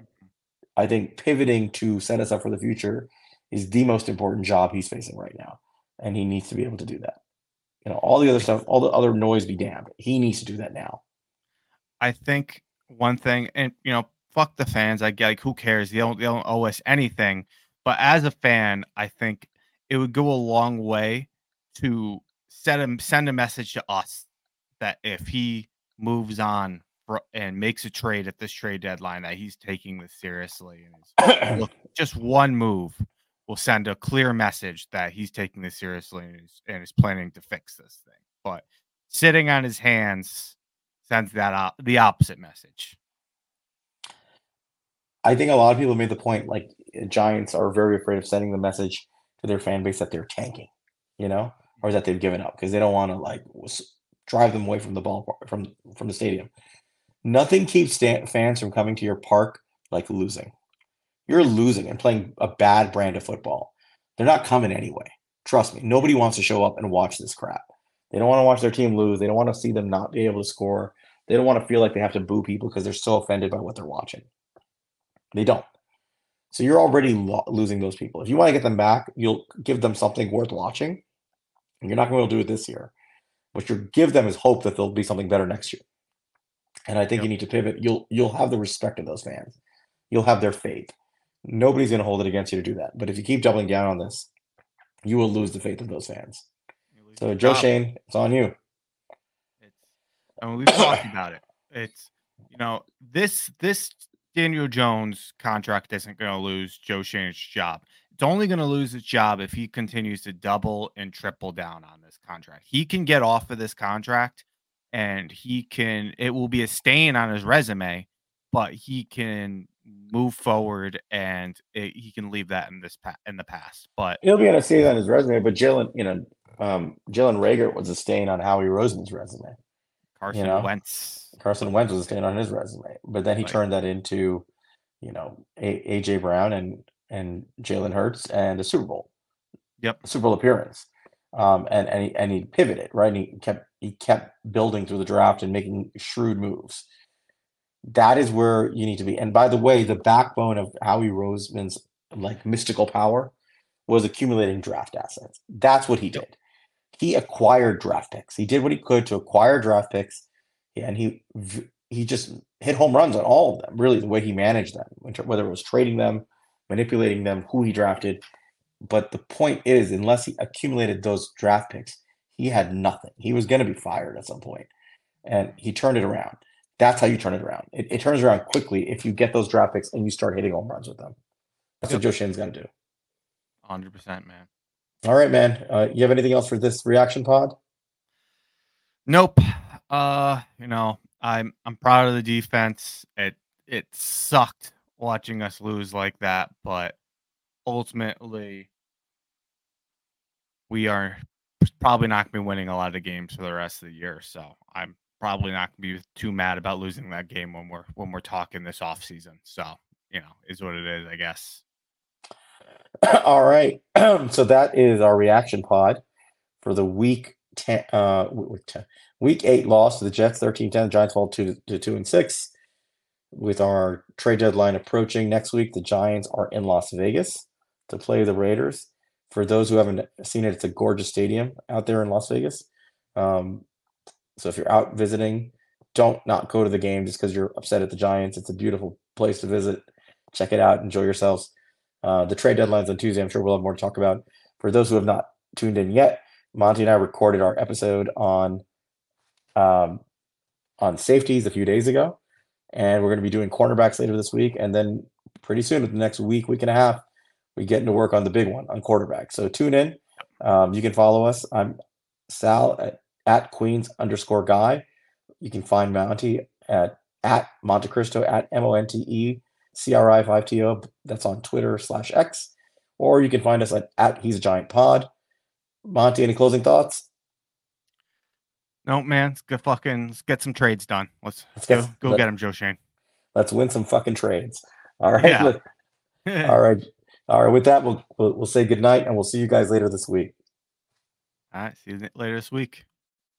I think pivoting to set us up for the future is the most important job he's facing right now, and he needs to be able to do that. You know, all the other stuff, all the other noise be damned. He needs to do that now.
I think one thing, and you know, fuck the fans. I get like, who cares? They don't, they don't owe us anything. But as a fan, I think it would go a long way to set him send a message to us that if he moves on for, and makes a trade at this trade deadline, that he's taking this seriously. And look, just one move will send a clear message that he's taking this seriously and is, and is planning to fix this thing. But sitting on his hands sends that out the opposite message.
I think a lot of people made the point like eh, Giants are very afraid of sending the message to their fan base that they're tanking, you know, or that they've given up because they don't want to like drive them away from the ball from from the stadium. Nothing keeps fans from coming to your park like losing. You're losing and playing a bad brand of football. They're not coming anyway. Trust me. Nobody wants to show up and watch this crap. They don't want to watch their team lose. They don't want to see them not be able to score. They don't want to feel like they have to boo people because they're so offended by what they're watching. They don't. So you're already lo- losing those people. If you want to get them back, you'll give them something worth watching. And you're not going to be able to do it this year. What you give them is hope that there'll be something better next year. And I think yep. you need to pivot. You'll you'll have the respect of those fans. You'll have their faith. Nobody's going to hold it against you to do that. But if you keep doubling down on this, you will lose the faith of those fans. So Joe Schoen, it's on you.
It's, I mean, we've talked about it. It's you know this this Daniel Jones contract isn't going to lose Joe Schoen's job. It's only going to lose his job if he continues to double and triple down on this contract. He can get off of this contract and he can it will be a stain on his resume, but he can move forward and it, he can leave that in this pa- in the past. But
he'll be on a stain on his resume. But Jalen, you know, um, Jalen Reagor was a stain on Howie Roseman's resume.
Carson you know? Wentz.
Carson Wentz was a stain on his resume, but then he right. turned that into, you know, a- AJ Brown and and Jalen Hurts and a Super Bowl.
Yep,
Super Bowl appearance. Um, and and he, and he pivoted right. And he kept he kept building through the draft and making shrewd moves. That is where you need to be. And by the way, the backbone of Howie Roseman's like mystical power was accumulating draft assets. That's what he did. He acquired draft picks. He did what he could to acquire draft picks, and he he just hit home runs on all of them. Really, the way he managed them, whether it was trading them, manipulating them, who he drafted. But the point is, unless he accumulated those draft picks, he had nothing. He was going to be fired at some point, and he turned it around. That's how you turn it around. It, it turns around quickly if you get those draft picks and you start hitting home runs with them. That's what Joe Schoen's going to do.
Hundred percent, man.
All right, man. Uh, you have anything else for this reaction pod?
Nope. Uh, you know, I'm I'm proud of the defense. It it sucked watching us lose like that, but ultimately we are probably not going to be winning a lot of games for the rest of the year. So I'm probably not going to be too mad about losing that game when we're when we're talking this off season. So you know, is what it is, I guess.
All right. so that is our reaction pod for the week 10, uh, week 10 week eight loss to the Jets 13 10. The Giants fall two to two and six. With our trade deadline approaching next week, the Giants are in Las Vegas to play the Raiders. For those who haven't seen it, it's a gorgeous stadium out there in Las Vegas. Um, so if you're out visiting, don't not go to the game just because you're upset at the Giants. It's a beautiful place to visit. Check it out. Enjoy yourselves. Uh, the trade deadline's on Tuesday. I'm sure we'll have more to talk about. For those who have not tuned in yet, Monte and I recorded our episode on um, on safeties a few days ago, and we're going to be doing cornerbacks later this week, and then pretty soon, with the next week, week and a half, we get into work on the big one on quarterback. So tune in. Um, you can follow us. I'm Sal at, at Queens underscore guy. You can find Monte at at Monte Cristo at M O N T E C R I 5 T O. That's on Twitter slash X. Or you can find us at, at He's a Giant Pod. Monte, any closing thoughts?
No, man, let's go fucking let's get some trades done. Let's,
Let's
go
get-
go
let-
get him, Joe Schoen.
Let's win some fucking trades. All right.
Yeah.
Look- All right. All right. With that, we'll, we'll we'll say good night and we'll see you guys later this week.
All right, see you later this week.